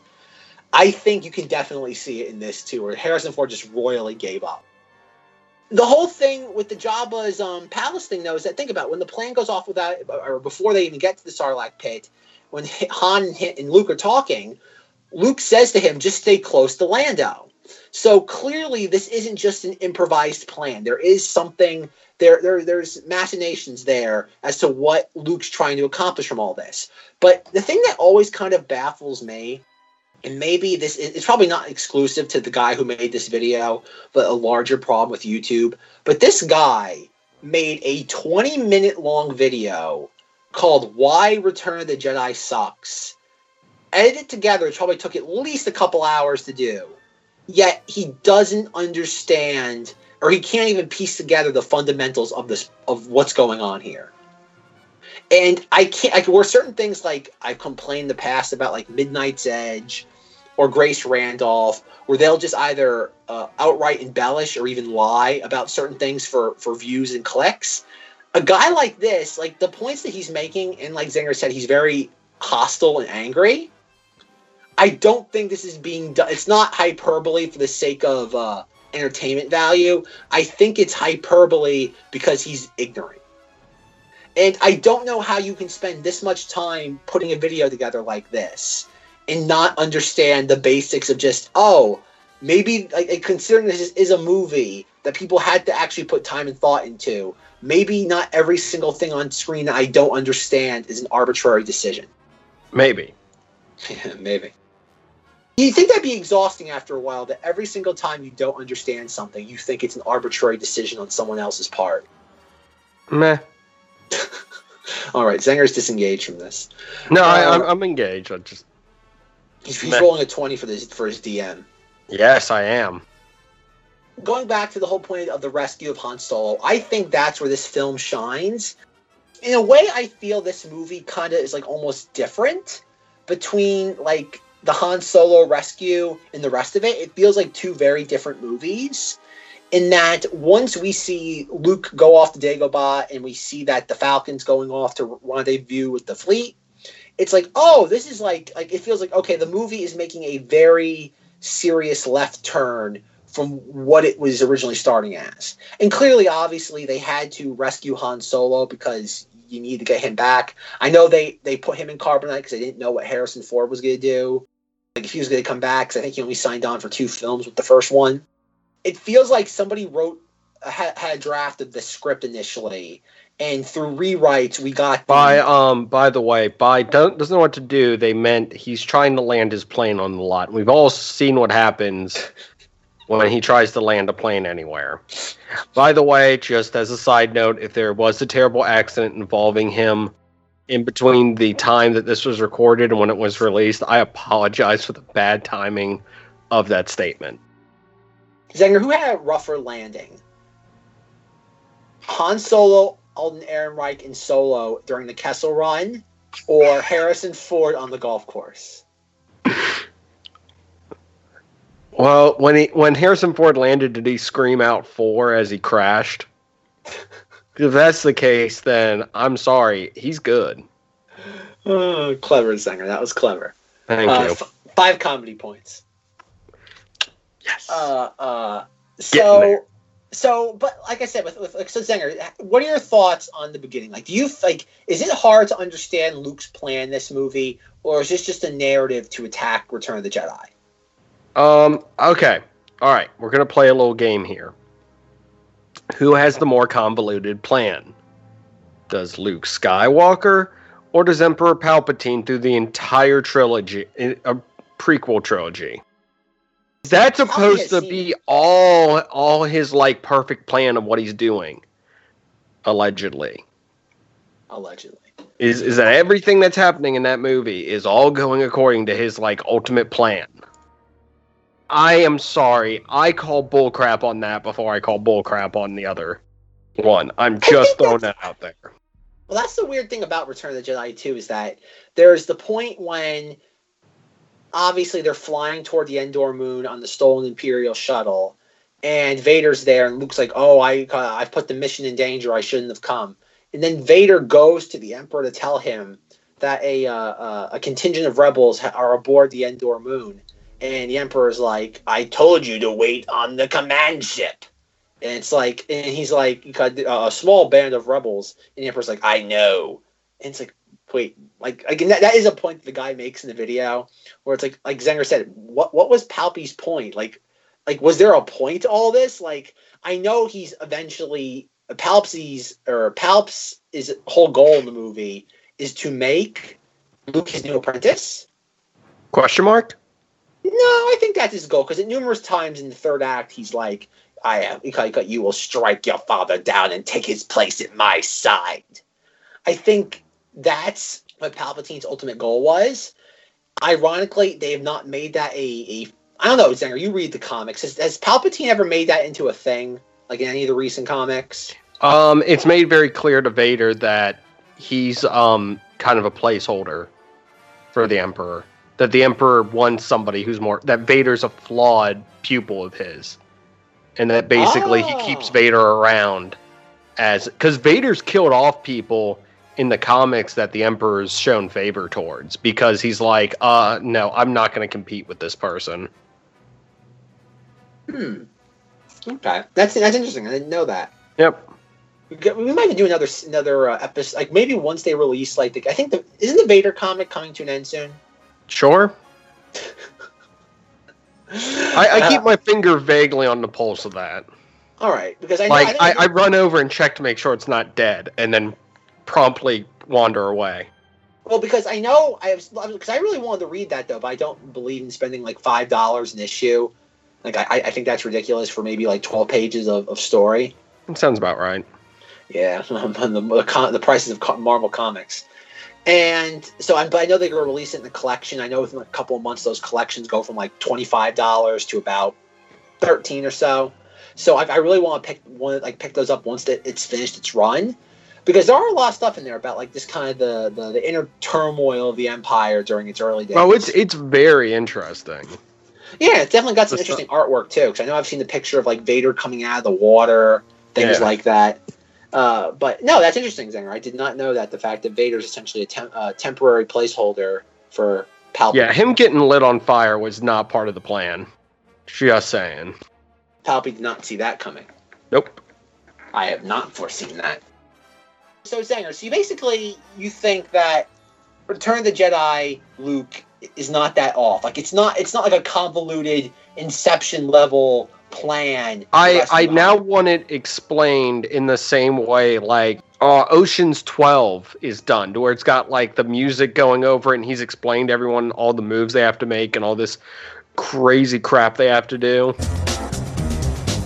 I think you can definitely see it in this too, where Harrison Ford just royally gave up the whole thing with the Jabba's um, palace thing, though, is that think about it, when the plan goes off without, or before they even get to the Sarlacc pit, when Han and Luke are talking, Luke says to him, "Just stay close to Lando." So clearly, this isn't just an improvised plan. There is something there. There, there's machinations there as to what Luke's trying to accomplish from all this. But the thing that always kind of baffles me, and maybe this is probably not exclusive to the guy who made this video, but a larger problem with YouTube. But this guy made a 20 minute long video called Why Return of the Jedi Sucks. Edited together, it probably took at least a couple hours to do. Yet he doesn't understand or he can't even piece together the fundamentals of this of what's going on here. And I can't like were certain things like I've complained in the past about like Midnight's Edge or Grace Randolph, where they'll just either uh, outright embellish or even lie about certain things for for views and clicks. A guy like this, like the points that he's making, and like Zenger said, he's very hostile and angry. I don't think this is being done. It's not hyperbole for the sake of uh, entertainment value. I think it's hyperbole because he's ignorant. And I don't know how you can spend this much time putting a video together like this and not understand the basics of just oh maybe like considering this is, is a movie that people had to actually put time and thought into maybe not every single thing on screen i don't understand is an arbitrary decision Maybe. maybe you think that'd be exhausting after a while that every single time you don't understand something you think it's an arbitrary decision on someone else's part Meh. all right zenger's disengaged from this No, I, um, I'm, I'm engaged. I just he's, he's rolling a 20 for this for his dm yes, I am. going back to the whole point of the rescue of Han Solo, I think that's where this film shines. In a way, I feel this movie kind of is like almost different between like the Han Solo rescue and the rest of it. It feels like two very different movies. in that once we see Luke go off the Dagobah and we see that the Falcon's going off to rendezvous with the fleet, it's like, oh, this is like like it feels like okay, the movie is making a very serious left turn from what it was originally starting as. And clearly, obviously, they had to rescue Han Solo because you need to get him back. I know they they put him in carbonite because they didn't know what Harrison Ford was going to do. Like if he was going to come back, because I think he only signed on for two films with the first one. It feels like somebody wrote had, had a draft of the script initially, and through rewrites we got the- By um, by the way, by don't, doesn't know what to do. They meant he's trying to land his plane on the lot. We've all seen what happens when he tries to land a plane anywhere. By the way, just as a side note, if there was a terrible accident involving him in between the time that this was recorded and when it was released, I apologize for the bad timing of that statement. Zenger, who had a rougher landing? Han Solo, Alden Ehrenreich in Solo during the Kessel Run, or Harrison Ford on the golf course? Well, when he when Harrison Ford landed, did he scream out four as he crashed? if that's the case, then I'm sorry, he's good. Oh, clever, Zenger. That was clever. Thank Uh, you. f- five comedy points. yes. Uh, uh, so. So, but like I said, with, with like, so Zenger, what are your thoughts on the beginning? Like, do you like is it hard to understand Luke's plan this movie, or is this just a narrative to attack Return of the Jedi? Um. Okay. All right. We're gonna play a little game here. Who has the more convoluted plan? Does Luke Skywalker or does Emperor Palpatine through the entire trilogy, a prequel trilogy? Is that supposed to be all all his like perfect plan of what he's doing? Allegedly. Allegedly. Is is that everything that's happening in that movie is all going according to his like ultimate plan? I am sorry. I call bullcrap on that before I call bullcrap on the other one. I'm just throwing that out there. Well, that's the weird thing about Return of the Jedi too is that there's the point when obviously they're flying toward the Endor moon on the stolen Imperial shuttle, and Vader's there, and Luke's like, "Oh, I uh, I've put the mission in danger. I shouldn't have come." And then Vader goes to the Emperor to tell him that a uh, uh, a contingent of rebels ha- are aboard the Endor moon, and the Emperor's like, "I told you to wait on the command ship." And it's like, and he's like, a small band of rebels, and the Emperor's like, I know. And it's like, wait, like again, that, that is a point that the guy makes in the video where it's like, like Zenger said, what what was Palpy's point? Like, like was there a point to all this? Like, I know he's eventually Palpsy's or Palps' is whole goal in the movie is to make Luke his new apprentice. Question mark? No, I think that's his goal because at numerous times in the third act, he's like, "I am. You will strike your father down and take his place at my side." I think that's what Palpatine's ultimate goal was. Ironically, they have not made that a. a I don't know, Zenger. You read the comics. Has, has Palpatine ever made that into a thing, like in any of the recent comics? Um, it's made very clear to Vader that he's um kind of a placeholder for the Emperor. That the Emperor wants somebody who's more that Vader's a flawed pupil of his. And that basically he keeps Oh. Vader around as because Vader's killed off people in the comics that the Emperor's shown favor towards because he's like, uh no, I'm not gonna compete with this person. Hmm. Okay, that's that's interesting. I didn't know that. Yep. We might do another another uh, episode, like maybe once they release like the. I think the isn't the Vader comic coming to an end soon. Sure. I, I Uh, keep my finger vaguely on the pulse of that. all right because I know, like I, I, I run over and check to make sure it's not dead, and then promptly wander away. well because I know I was because I really wanted to read that though, but I don't believe in spending like five dollars an issue. Like I, I think that's ridiculous for maybe like twelve pages of, of story. It sounds about right. Yeah, the, the, the prices of Marvel comics. And so, I'm, but I know they're going to release it in the collection. I know within a couple of months, those collections go from like twenty five dollars to about thirteen or so. So I, I really want to pick one, like pick those up once that it's finished its run, because there are a lot of stuff in there about like this kind of the the, the inner turmoil of the empire during its early days. Oh, it's it's very interesting. Yeah, it's definitely got some That's interesting artwork too. Because I know I've seen the picture of like Vader coming out of the water, things Yeah. like that. Uh, but no, that's interesting, Zenger. I did not know that the fact that Vader's essentially a tem- uh, temporary placeholder for Palpatine. Yeah, him getting lit on fire was not part of the plan. Just saying. Palpatine did not see that coming. Nope. I have not foreseen that. So Zenger, so you basically you think that Return of the Jedi Luke is not that off. Like it's not it's not like a convoluted Inception level plan. I I now want it explained in the same way like uh, Ocean's 12 is done, to where it's got like the music going over it, and he's explained to everyone all the moves they have to make and all this crazy crap they have to do.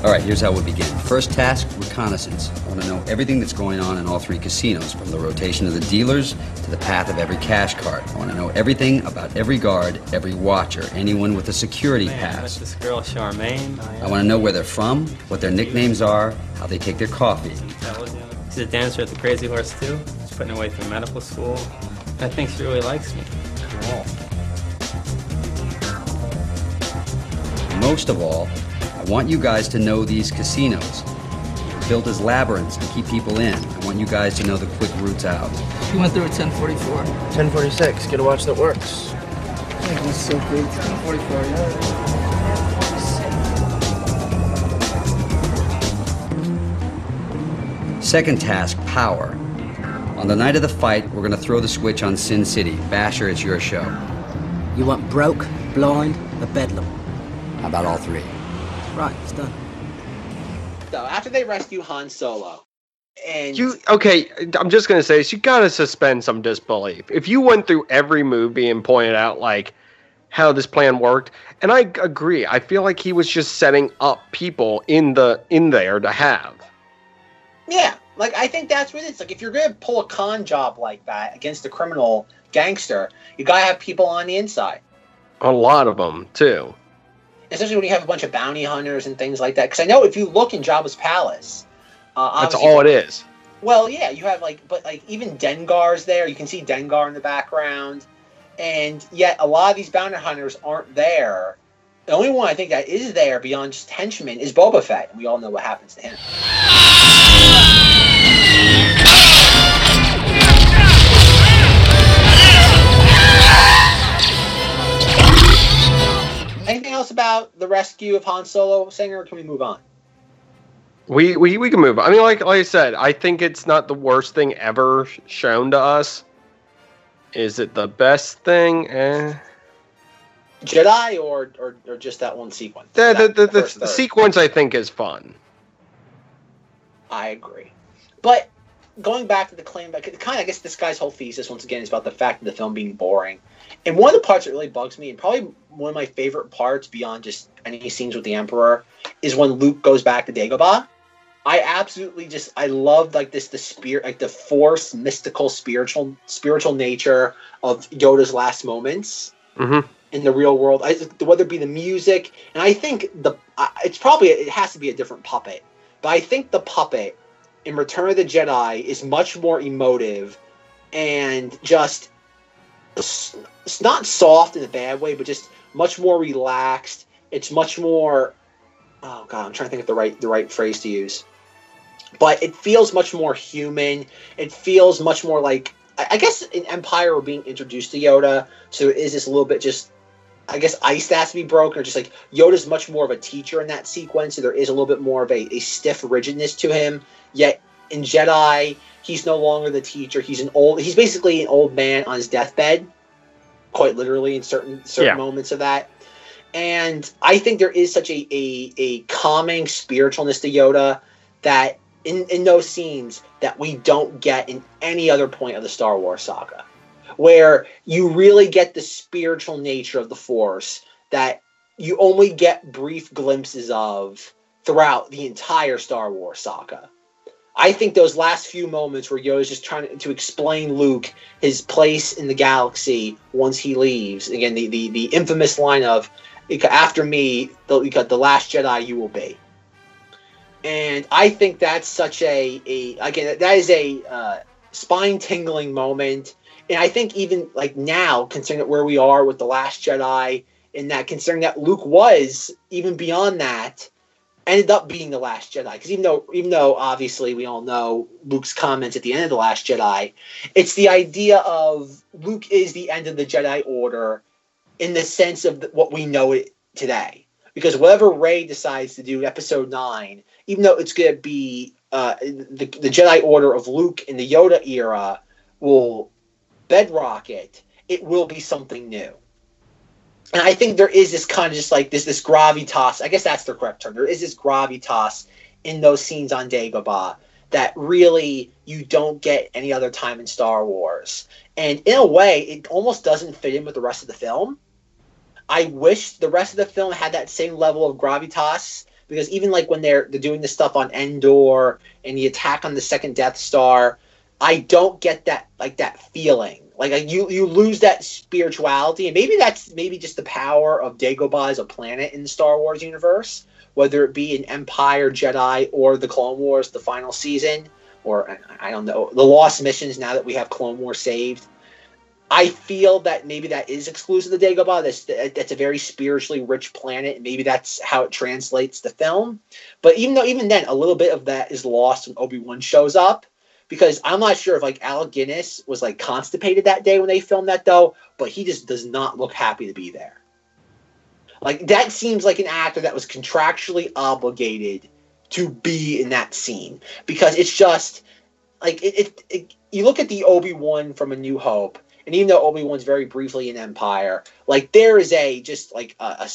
All right, here's how we begin. First task reconnaissance. I want to know everything that's going on in all three casinos, from the rotation of the dealers to the path of every cash card. I want to know everything about every guard, every watcher, anyone with a security Man, pass. this girl Charmaine. I want to know where they're from, what their nicknames are, how they take their coffee. She's a dancer at the Crazy Horse too. She's putting her way through medical school. I think she really likes me. Most of all, I want you guys to know these casinos. They're built as labyrinths to keep people in. I want you guys to know the quick routes out. You went through at 1044. 1046. Get a watch that works. That was so good. 1044, yeah. Second task, power. On the night of the fight, we're gonna throw the switch on Sin City. Basher, it's your show. You want broke, blind, or bedlam? How about all three? Right, it's done. So after they rescue Han Solo, and You okay? I'm just gonna say this. You gotta suspend some disbelief. If you went through every movie and pointed out like how this plan worked, and I agree. I feel like he was just setting up people in the in there to have. Yeah, like I think that's what it is. Like if you're gonna pull a con job like that against a criminal gangster, you gotta have people on the inside. A lot of them too. Especially when you have a bunch of bounty hunters and things like that. Because I know if you look in Jabba's palace, uh, That's all it is. Well, yeah, you have like, but like even Dengar's there. You can see Dengar in the background, and yet a lot of these bounty hunters aren't there. The only one I think that is there beyond just henchmen is Boba Fett, and we all know what happens to him. Else about the rescue of Han Solo, Zenger, or can we move on? We, we we can move. I mean, like like I said, I think it's not the worst thing ever shown to us. Is it the best thing? Eh. Jedi or or, or just that one sequence? The the, That- the, the, the sequence I think is fun. I agree. But going back to the claim, back, kind of, I guess this guy's whole thesis, once again, is about the fact of the film being boring. And one of the parts that really bugs me, and probably one of my favorite parts beyond just any scenes with the Emperor, is when Luke goes back to Dagobah. I absolutely just I love like this the spirit like the force mystical spiritual spiritual nature of Yoda's last moments Mm-hmm. in the real world. I, whether it be the music, and I think the it's probably it has to be a different puppet, but I think the puppet in Return of the Jedi is much more emotive and just it's not soft in a bad way, but just much more relaxed. It's much more. Oh god, I'm trying to think of the right the right phrase to use. But it feels much more human. It feels much more like I guess in Empire we're being introduced to Yoda, so is this a little bit just I guess ice that has to be broken, or just like Yoda's much more of a teacher in that sequence, so there is a little bit more of a, a stiff rigidness to him. Yet in Jedi, he's no longer the teacher. He's an old he's basically an old man on his deathbed, quite literally in certain certain Yeah. moments of that. And I think there is such a, a, a calming spiritualness to Yoda that in, in those scenes that we don't get in any other point of the Star Wars saga. Where you really get the spiritual nature of the Force that you only get brief glimpses of throughout the entire Star Wars saga. I think those last few moments where Yoda's just trying to, explain Luke his place in the galaxy once he leaves. Again, the, the, the infamous line of after me, the, the last Jedi you will be. And I think that's such a, a again, that is a uh, spine tingling moment. And I think even like now, considering where we are with the Last Jedi, in that considering that Luke was even beyond that ended up being the last Jedi because even though even though obviously we all know Luke's comments at the end of the last Jedi it's the idea of Luke is the end of the Jedi order in the sense of what we know it today. Because whatever Rey decides to do episode 9 even though it's going to be uh, the, the Jedi order of Luke in the Yoda era will bedrock it it will be something new and I think there is this kind of just like this this gravitas. I guess that's the correct term. There is this gravitas in those scenes on Dagobah that really you don't get any other time in Star Wars. And in a way, it almost doesn't fit in with the rest of the film. I wish the rest of the film had that same level of gravitas because even like when they're they're doing the stuff on Endor and the attack on the second Death Star, I don't get that like that feeling like, like you you lose that spirituality, and maybe that's maybe just the power of Dagobah as a planet in the Star Wars universe, whether it be an Empire, Jedi, or the Clone Wars, the final season, or I don't know the Lost Missions. Now that we have Clone Wars saved, I feel that maybe that is exclusive to Dagobah. That's that's a very spiritually rich planet, and maybe that's how it translates to film. But even though even then, a little bit of that is lost when Obi Wan shows up because I'm not sure if like Alec Guinness was like constipated that day when they filmed that though, but he just does not look happy to be there. Like that seems like an actor that was contractually obligated to be in that scene because it's just like it. it, it you look at the Obi Wan from A New Hope, and even though Obi Wan's very briefly in Empire, like there is a just like a, a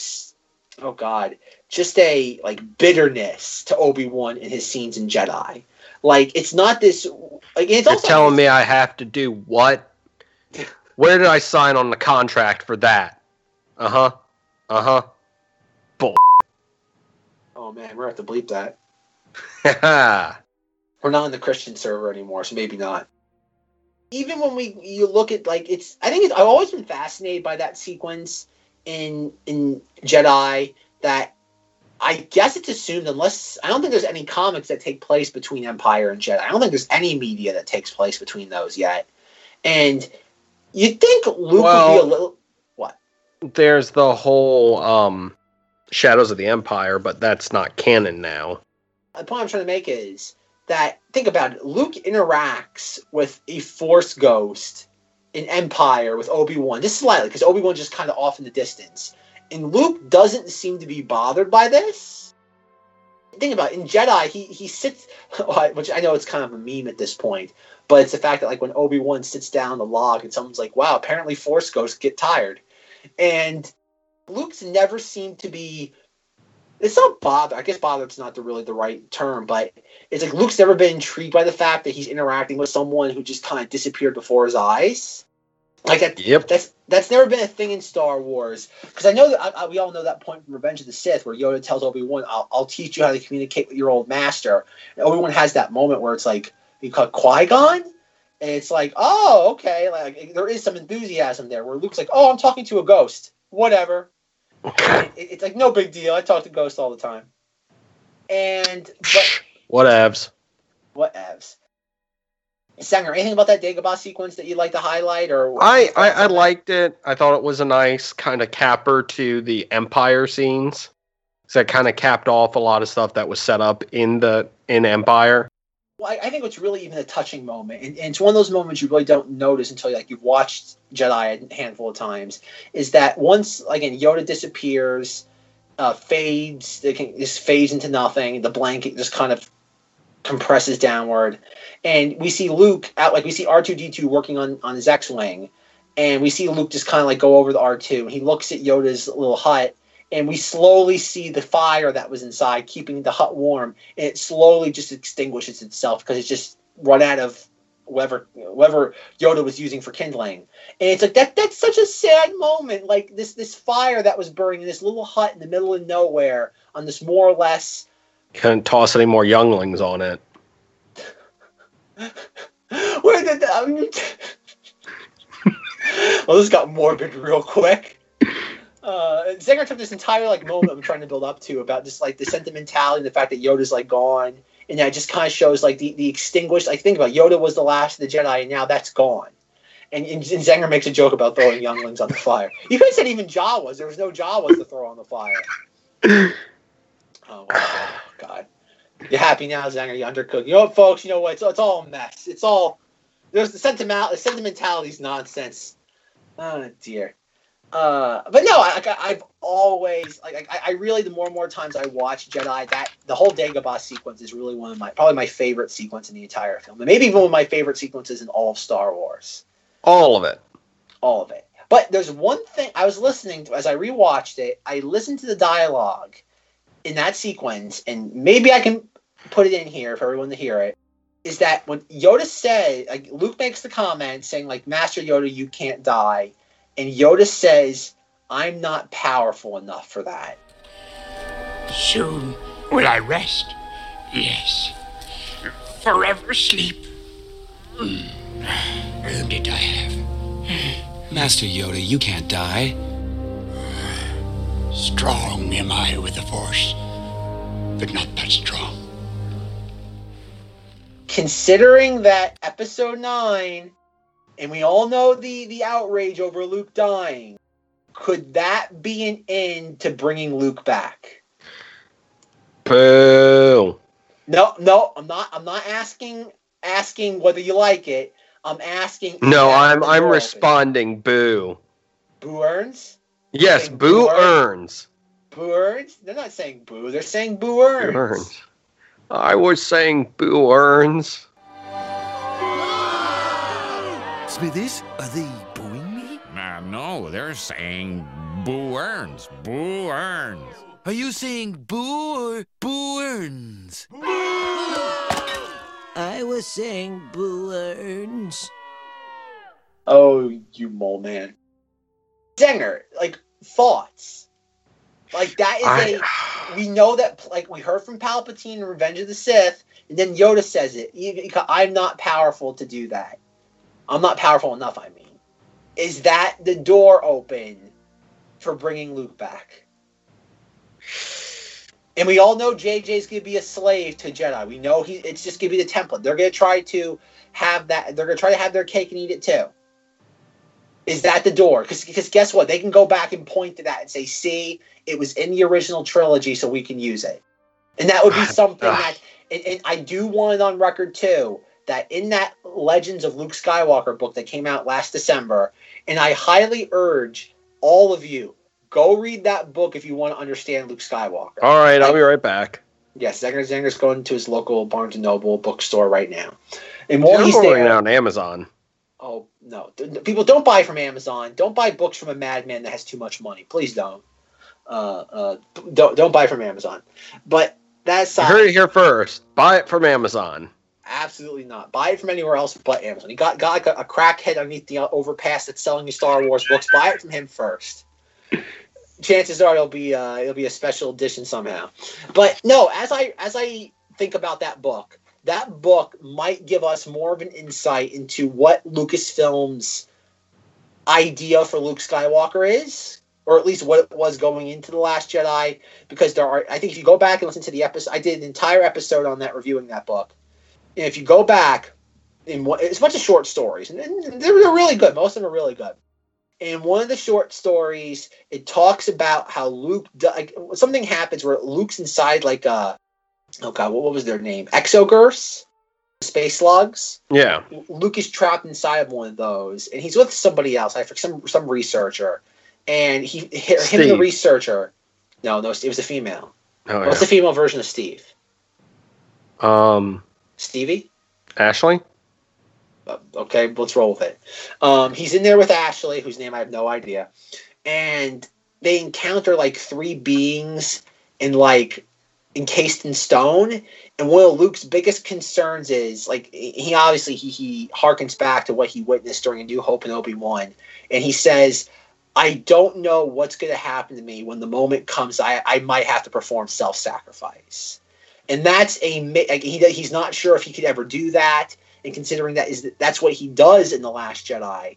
oh god, just a like bitterness to Obi Wan in his scenes in Jedi like it's not this. Like it's You're telling me I have to do what? Where did I sign on the contract for that? Uh huh. Uh huh. Bull. Oh man, we're gonna have to bleep that. we're not on the Christian server anymore, so maybe not. Even when we you look at like it's, I think it's, I've always been fascinated by that sequence in in Jedi that I guess it's assumed unless I don't think there's any comics that take place between Empire and Jedi. I don't think there's any media that takes place between those yet. And you'd think Luke well, would be a little what? There's the whole um Shadows of the Empire, but that's not canon now. The point I'm trying to make is that think about it. Luke interacts with a Force ghost in Empire with Obi Wan, just slightly, because Obi Wan just kind of off in the distance and Luke doesn't seem to be bothered by this. Think about it, in Jedi, he he sits, which I know it's kind of a meme at this point, but it's the fact that like when Obi Wan sits down the log and someone's like, "Wow, apparently Force ghosts get tired," and Luke's never seemed to be. It's not bother. I guess bothered's not the really the right term, but it's like Luke's never been intrigued by the fact that he's interacting with someone who just kind of disappeared before his eyes. Like that. Yep. That's that's never been a thing in Star Wars because I know that I, I, we all know that point from Revenge of the Sith where Yoda tells Obi Wan, I'll, "I'll teach you how to communicate with your old master." And Obi Wan has that moment where it's like you call Qui Gon, and it's like, "Oh, okay." Like there is some enthusiasm there where Luke's like, "Oh, I'm talking to a ghost. Whatever." it, it's like no big deal. I talk to ghosts all the time. And but what evs? What evs? Zenger, anything about that Dagobah sequence that you'd like to highlight? Or I, I, I liked it. I thought it was a nice kind of capper to the Empire scenes. So that kind of capped off a lot of stuff that was set up in the in Empire. Well, I, I think it's really even a touching moment, and, and, it's one of those moments you really don't notice until like you've watched Jedi a handful of times. Is that once again Yoda disappears, uh, fades, they can just fades into nothing. The blanket just kind of compresses downward, and we see Luke out like we see R two D two working on on his X wing, and we see Luke just kind of like go over the R two, and he looks at Yoda's little hut, and we slowly see the fire that was inside keeping the hut warm, and it slowly just extinguishes itself because it's just run out of whatever whatever Yoda was using for kindling. And it's like that that's such a sad moment. Like this this fire that was burning in this little hut in the middle of nowhere on this more or less couldn't toss any more younglings on it. Where did that? I mean, well, this got morbid real quick. Uh, Zenger took this entire like moment I'm trying to build up to about just like the sentimentality, and the fact that Yoda's like gone, and that just kind of shows like the the extinguished. Like think about it, Yoda was the last of the Jedi, and now that's gone. And, and, and Zenger makes a joke about throwing younglings on the fire. You could have said even Jawas. There was no Jawas to throw on the fire. Oh, wow. God. You happy now, Zenger? You undercooked. You know what, folks? You know what? It's, it's all a mess. It's all there's the sentimental the sentimentality's nonsense. Oh dear. Uh, but no, I, I, I've always like I, I really the more and more times I watch Jedi, that the whole Dagobah sequence is really one of my probably my favorite sequence in the entire film, and maybe even one of my favorite sequences in all of Star Wars. All of it. All of it. But there's one thing I was listening to as I rewatched it. I listened to the dialogue in that sequence, and maybe I can put it in here for everyone to hear it. Is that when Yoda said, like Luke makes the comment saying, like Master Yoda, you can't die, and Yoda says, "I'm not powerful enough for that." Soon will I rest. Yes. Forever sleep. Mm. Earned it I have. Master Yoda, you can't die. Strong am I with the Force, but not that strong. Considering that Episode Nine, and we all know the the outrage over Luke dying, could that be an end to bringing Luke back? Boo. No, no, I'm not. I'm not asking asking whether you like it. I'm asking. No, I'm I'm responding. Boo. Boo earns. Yes, boo boo earns. Boo earns. They're not saying boo. They're saying boo earns. Boo earns. I was saying boo earns. Smithers, are they booing me? Uh, no, they're saying Boo Earns. Boo Earns. Are you saying boo or boo earns? I was saying Boo Earns. Oh, you mole man. Zenger, like thoughts. Like that is a we know that like we heard from Palpatine in Revenge of the Sith, and then Yoda says it. I'm not powerful to do that. I'm not powerful enough, I mean. Is that the door open for bringing Luke back? And we all know JJ's gonna be a slave to Jedi. We know he it's just gonna be the template. They're gonna try to have that they're gonna try to have their cake and eat it too. Is that the door? Because guess what? They can go back and point to that and say, see, it was in the original trilogy, so we can use it. And that would be something that and, and I do want it on record too, that in that Legends of Luke Skywalker book that came out last December, and I highly urge all of you, go read that book if you want to understand Luke Skywalker. All right, I'll be right back. Yes, Zenger Zenger's going to his local Barnes Noble bookstore right now. And while he's there, it on Amazon. Oh no, people don't buy from Amazon. Don't buy books from a madman that has too much money. Please don't. Uh, uh, don't don't buy from Amazon. But that's You aside, heard it here first. Buy it from Amazon. absolutely not. Buy it from anywhere else but Amazon. You got got like a, a crackhead underneath the uh, overpass that's selling you Star Wars books. Buy it from him first. Chances are it'll be uh, it'll be a special edition somehow. But no, as I as I think about that book, that book might give us more of an insight into what Lucasfilm's idea for Luke Skywalker is, or at least what it was going into the Last Jedi. Because there are, I think, if you go back and listen to the episode, I did an entire episode on that reviewing that book. And if you go back, in what it's a bunch of short stories, and they're, they're really good. Most of them are really good. In one of the short stories, it talks about how Luke, like, something happens where Luke's inside like a, oh god, what, what was their name? Exogorths, space slugs. Yeah. Luke is trapped inside of one of those, and he's with somebody else. I forget some some researcher, and he him and the researcher. No, no, it was a female. Oh, What's the female version of Steve? Um, Stevie. Ashley? Uh, okay, let's roll with it. Um, he's in there with Ashley, whose name I have no idea, and they encounter like three beings in like encased in stone. And one of Luke's biggest concerns is like he obviously he he harkens back to what he witnessed during A New Hope and Obi Wan, and he says, "I don't know what's going to happen to me when the moment comes. I I might have to perform self sacrifice." And that's a like, he he's not sure if he could ever do that and considering that is that's what he does in the last jedi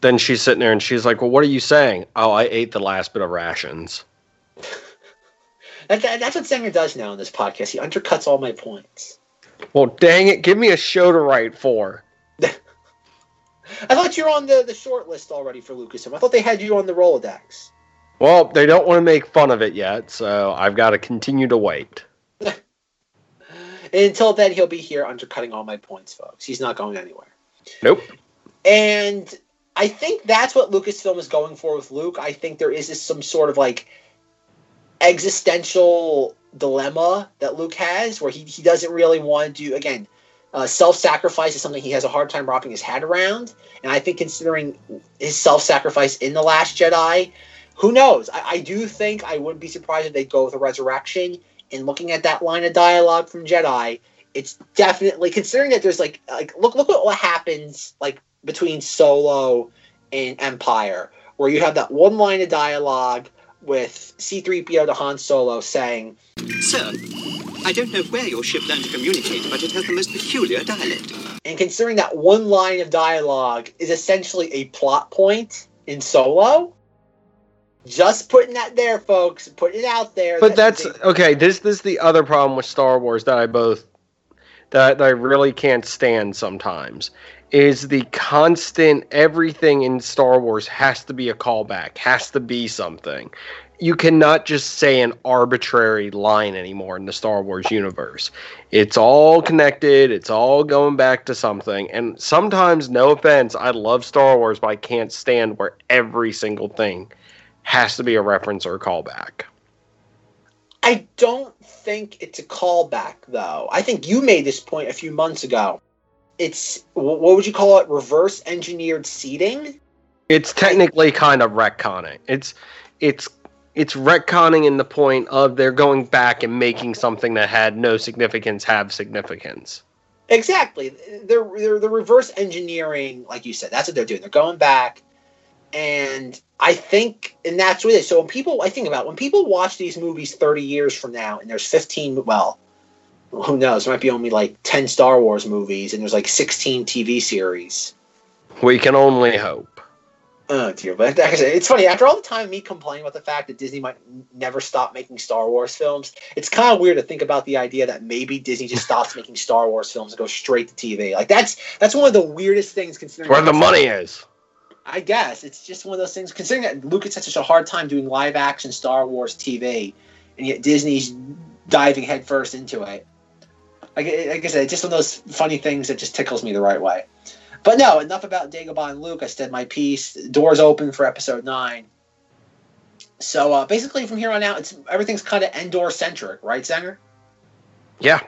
Then she's sitting there and she's like, Well, what are you saying? Oh, I ate the last bit of rations. That, that- that's what Zenger does now in this podcast he undercuts all my points Well, dang it. Give me a show to write for. I thought you were on the, the short list already for Lucasfilm. I thought they had you on the Rolodex. Well, they don't want to make fun of it yet, so I've got to continue to wait. Until then, he'll be here undercutting all my points, folks. He's not going anywhere. Nope. And I think that's what Lucasfilm is going for with Luke. I think there is this, some sort of like existential dilemma that Luke has where he, he doesn't really want to do, again, uh, self sacrifice is something he has a hard time wrapping his head around. And I think considering his self sacrifice in The Last Jedi, who knows? I, I do think I wouldn't be surprised if they go with a resurrection. And looking at that line of dialogue from Jedi, it's definitely considering that there's like like look look at what happens like between Solo and Empire, where you have that one line of dialogue with C3PO to Han Solo saying, Sir, I don't know where your ship learned to communicate, but it has the most peculiar dialect. and considering that one line of dialogue is essentially a plot point in Solo, just putting that there, folks, putting it out there. But that- that's okay. This this is the other problem with Star Wars that I both that, that I really can't stand sometimes is the constant everything in Star Wars has to be a callback, has to be something. You cannot just say an arbitrary line anymore in the Star Wars universe. It's all connected, it's all going back to something. And sometimes, no offense, I love Star Wars, but I can't stand where every single thing has to be a reference or a callback. I don't think it's a callback, though. I think you made this point a few months ago. It's what would you call it? Reverse engineered seating. It's technically kind of retconning. It's it's it's retconning in the point of they're going back and making something that had no significance have significance. Exactly. They're, they're the reverse engineering, like you said. That's what they're doing. They're going back, and I think, and that's what it is. So when people, I think about when people watch these movies thirty years from now, and there's fifteen. Well, who knows? There might be only like ten Star Wars movies, and there's like sixteen TV series. We can only hope. Oh dear, but like I said, it's funny. After all the time me complaining about the fact that Disney might n- never stop making Star Wars films, it's kind of weird to think about the idea that maybe Disney just stops making Star Wars films and goes straight to TV. Like that's that's one of the weirdest things considering Where the money is. I guess it's just one of those things. Considering that Lucas had such a hard time doing live action Star Wars TV, and yet Disney's diving headfirst into it. Like, like I said, just one of those funny things that just tickles me the right way. But no, enough about Dagobah and Luke. I said my piece. Doors open for episode nine. So uh, basically, from here on out, it's everything's kind of Endor centric, right, Zenger? Yeah.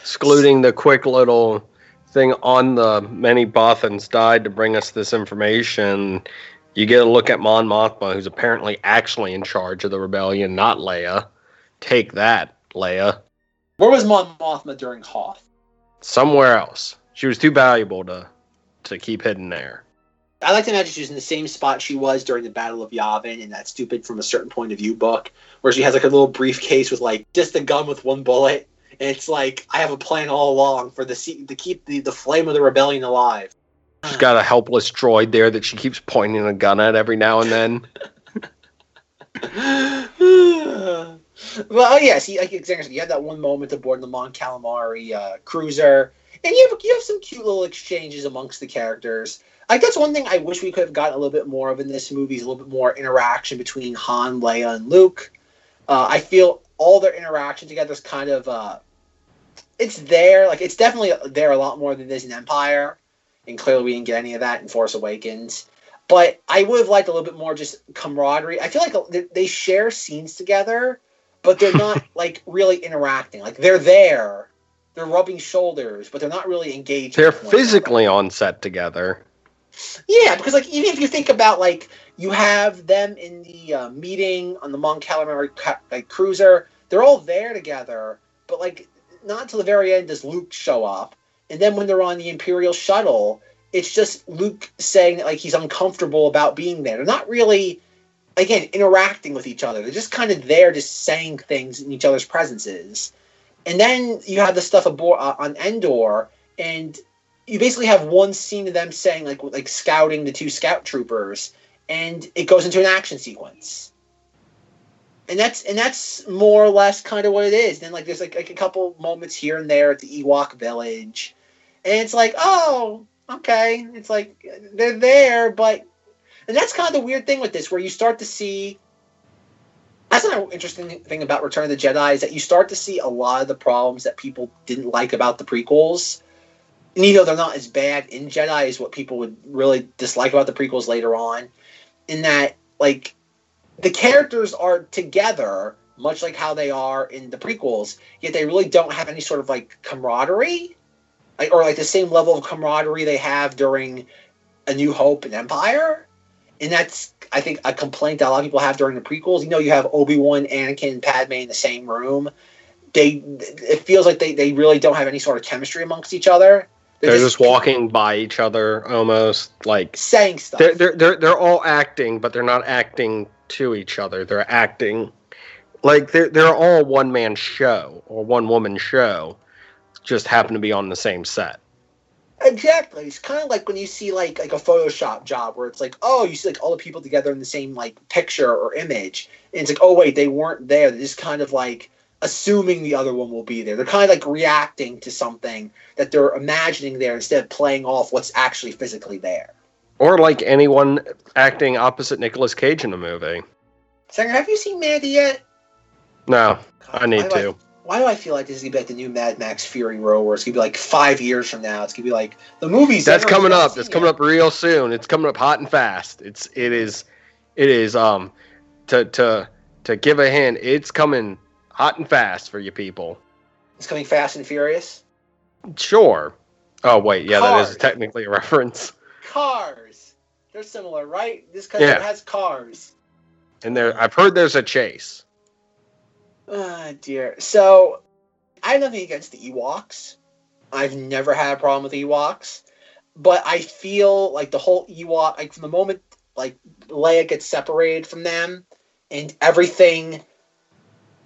Excluding the quick little thing on the many Bothans died to bring us this information. You get a look at Mon Mothma, who's apparently actually in charge of the rebellion, not Leia. Take that, Leia. Where was Mon Mothma during Hoth? Somewhere else. She was too valuable to to keep hidden there. I like to imagine she's in the same spot she was during the Battle of Yavin in that stupid from a certain point of view book, where she has like a little briefcase with like just a gun with one bullet, and it's like I have a plan all along for the se- to keep the, the flame of the rebellion alive. She's got a helpless droid there that she keeps pointing a gun at every now and then. well, oh yeah, see, like exactly, you had that one moment aboard the Mon Calamari uh, cruiser, and you have you have some cute little exchanges amongst the characters. Like that's one thing I wish we could have gotten a little bit more of in this movie is a little bit more interaction between Han, Leia, and Luke. Uh, I feel all their interaction together is kind of uh, it's there. Like it's definitely there a lot more than this in Empire, and clearly we didn't get any of that in Force Awakens. But I would have liked a little bit more just camaraderie. I feel like they share scenes together, but they're not like really interacting. Like they're there, they're rubbing shoulders, but they're not really engaged. They're with one another. physically on set together. Yeah, because like even if you think about like you have them in the uh, meeting on the Mon Calamari ca- like, cruiser, they're all there together, but like not until the very end does Luke show up, and then when they're on the Imperial shuttle, it's just Luke saying that like he's uncomfortable about being there. They're not really again interacting with each other. They're just kind of there, just saying things in each other's presences. And then you have the stuff aboard uh, on Endor, and you basically have one scene of them saying like like scouting the two scout troopers, and it goes into an action sequence. And that's and that's more or less kind of what it is. Then like there's like, like a couple moments here and there at the Ewok village, and it's like oh okay, it's like they're there, but and that's kind of the weird thing with this, where you start to see. That's another interesting thing about Return of the Jedi is that you start to see a lot of the problems that people didn't like about the prequels. And you know they're not as bad in Jedi as what people would really dislike about the prequels later on. In that, like, the characters are together, much like how they are in the prequels, yet they really don't have any sort of like camaraderie, or like the same level of camaraderie they have during A New Hope and Empire. And that's, I think, a complaint that a lot of people have during the prequels. You know, you have Obi Wan, Anakin, and Padme in the same room. They, it feels like they, they really don't have any sort of chemistry amongst each other. They're, just, walking by each other, almost like saying stuff. They're, they're they're they're all acting, but they're not acting to each other. They're acting like they're they're all one man show or one woman show, just happen to be on the same set. Exactly. It's kind of like when you see like like a Photoshop job where it's like, oh, you see like all the people together in the same like picture or image, and it's like, oh wait, they weren't there. They're just kind of like assuming the other one will be there. They're kind of like reacting to something that they're imagining there instead of playing off what's actually physically there. Or like anyone acting opposite Nicolas Cage in a movie. Zenger, have you seen Mandy yet? No, I need do to. Why do I feel like this is gonna be like the new Mad Max Fury Road, where it's gonna be like five years from now? It's gonna be like the movies. That's coming up. That's coming up real soon. It's coming up hot and fast. It's it is it is um to to to give a hint. It's coming hot and fast for you people. It's coming Fast and Furious. Sure. Oh wait, yeah, that is technically a reference. Cars. They're similar, right? This because Yeah. has cars. And there, I've heard there's a chase. Ah, dear. So, I have nothing against the Ewoks. I've never had a problem with Ewoks, but I feel like the whole Ewok, like from the moment like Leia gets separated from them, and everything.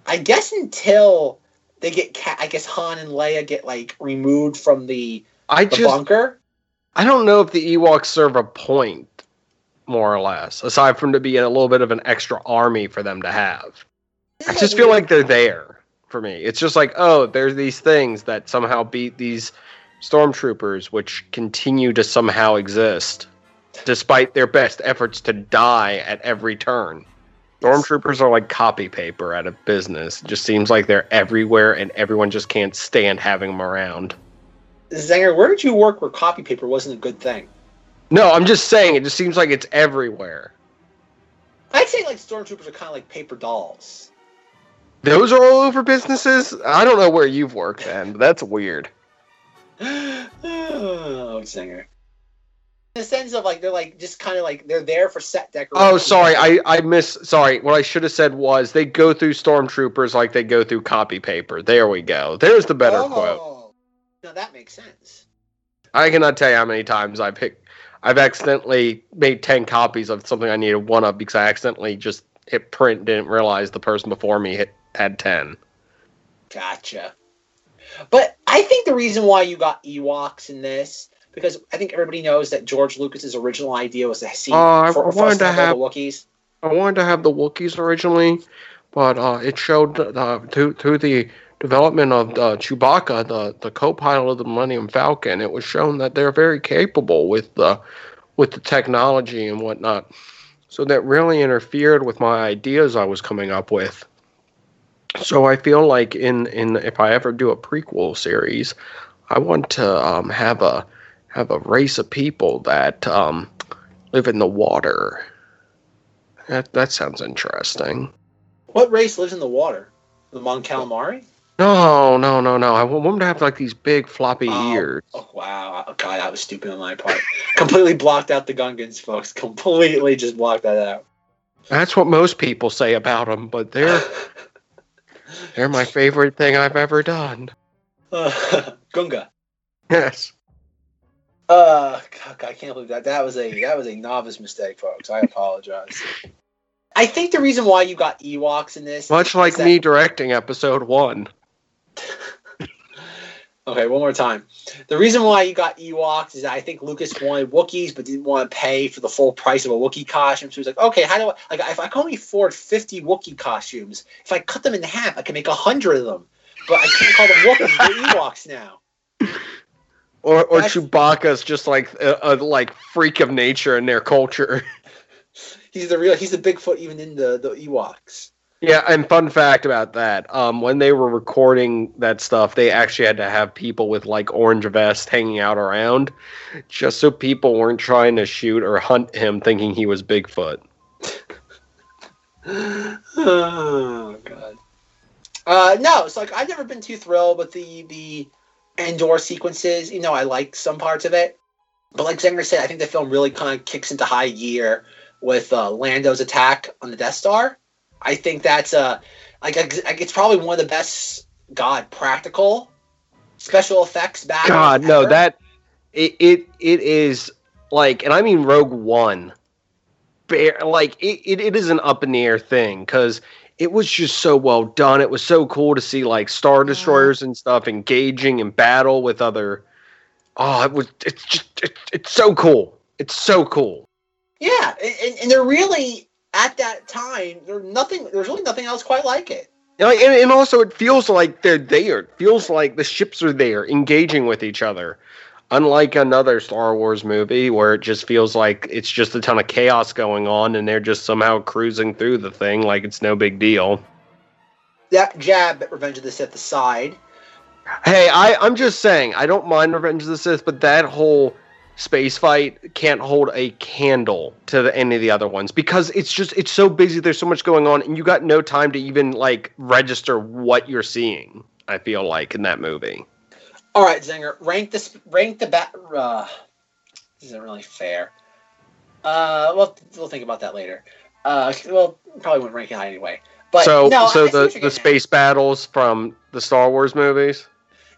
I guess until they get, ca- I guess Han and Leia get like removed from the, I the just bunker. I don't know if the Ewoks serve a point, more or less, aside from to be a little bit of an extra army for them to have. I just feel like they're there for me. It's just like, oh, there's these things that somehow beat these stormtroopers, which continue to somehow exist, despite their best efforts to die at every turn. Stormtroopers are like copy paper out of business. It just seems like they're everywhere, and everyone just can't stand having them around. Zenger, where did you work where copy paper wasn't a good thing? No, I'm just saying, it just seems like it's everywhere. I'd say like stormtroopers are kind of like paper dolls. Those are all over businesses? I don't know where you've worked then, that's weird. oh, Zenger. In the sense of like they're like just kind of like they're there for set decoration. Oh, sorry, I, I miss. Sorry, what I should have said was they go through stormtroopers like they go through copy paper. There we go. There's the better oh, quote. Oh, now that makes sense. I cannot tell you how many times I've hit, I've accidentally made ten copies of something I needed one of because I accidentally just hit print, didn't realize the person before me hit had ten. Gotcha. But I think the reason why you got Ewoks in this because I think everybody knows that George Lucas's original idea was to see Uh, I- for, I for wanted to have- the Wookiees. I wanted to have the Wookiees originally, but uh, it showed uh, through through the development of uh, Chewbacca, the the co-pilot of the Millennium Falcon. It was shown that they're very capable with the with the technology and whatnot. So that really interfered with my ideas I was coming up with. So I feel like in in if I ever do a prequel series, I want to um, have a have a race of people that um, live in the water. That that sounds interesting. What race lives in the water? The Mon Calamari? No, no, no, no. I want them to have like these big floppy ears. Oh wow! Oh, God, that was stupid on my part. Completely blocked out the Gungans, folks. Completely just blocked that out. That's what most people say about them, but they're they're my favorite thing I've ever done. Uh, Gunga. Yes. Uh, God, I can't believe that. That was a that was a novice mistake, folks. I apologize. I think the reason why you got Ewoks in this, Much like me directing episode one. Okay, one more time. The reason why you got Ewoks is that I think Lucas wanted Wookiees, but didn't want to pay for the full price of a Wookiee costume. So he was like, okay, how do I like if I can only afford fifty Wookiee costumes, if I cut them in half, I can make hundred of them. But I can't call them Wookiees, they're Ewoks now. Or or That's- Chewbacca's just like a, a like freak of nature in their culture. He's the real. He's the Bigfoot even in the the Ewoks. Yeah, and fun fact about that: um, when they were recording that stuff, they actually had to have people with like orange vests hanging out around, just so people weren't trying to shoot or hunt him, thinking he was Bigfoot. oh god. Uh, no, it's like I've never been too thrilled with the the Endor sequences. You know, I like some parts of it, but like Zenger said, I think the film really kind of kicks into high gear with uh, Lando's attack on the Death Star. I think that's uh like a, like, it's probably one of the best God practical special effects battles. God, no, ever. that it it it is like, and I mean Rogue One. Bare, like it, it, it is an up in the air thing because it was just so well done. It was so cool to see like star destroyers and stuff engaging in battle with other. Oh, it was. It's just. It, it's so cool. It's so cool. Yeah, and, and they're really at that time. There's nothing. There's really nothing else quite like it. Know, and, and also it feels like they're there. It feels like the ships are there, engaging with each other. Unlike another Star Wars movie where it just feels like it's just a ton of chaos going on and they're just somehow cruising through the thing like it's no big deal. That jab at Revenge of the Sith aside, Hey, I, I'm just saying, I don't mind Revenge of the Sith, but that whole space fight can't hold a candle to the, any of the other ones because it's just it's so busy. There's so much going on, and you got no time to even like register what you're seeing. I feel like in that movie. all right, Zenger, rank this. Rank the bat. Uh, this isn't really fair. Uh, well, we'll think about that later. Uh, well, probably wouldn't rank it high anyway. But so no, so the the getting at. space battles from the Star Wars movies.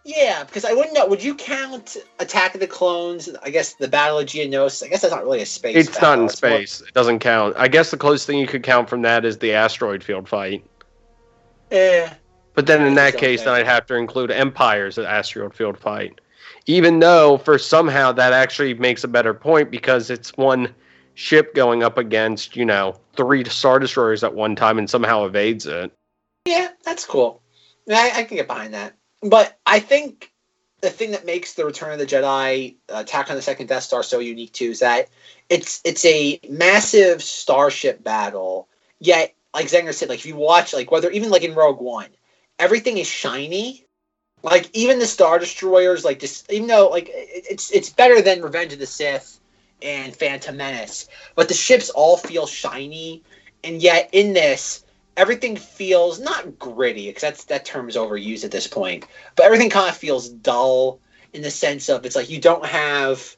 Yeah, because I wouldn't know. Would you count Attack of the Clones? I guess the Battle of Geonosis. I guess that's not really a space. It's not in more- space. It doesn't count. I guess the closest thing you could count from that is the asteroid field fight. Eh. But then in that case, then I'd have to include Empire's at asteroid field fight. Even though, for somehow, that actually makes a better point because it's one ship going up against, you know, three Star Destroyers at one time and somehow evades it. Yeah, that's cool. I, I can get behind that. But I think the thing that makes the Return of the Jedi Attack on the Second Death Star so unique too is that it's it's a massive starship battle. Yet, like Zenger said, like if you watch, like whether even like in Rogue One, everything is shiny. Like even the Star Destroyers, like just even though like it's it's better than Revenge of the Sith and Phantom Menace, but the ships all feel shiny, and yet in this everything feels not gritty because that's that term is overused at this point but everything kind of feels dull in the sense of it's like you don't have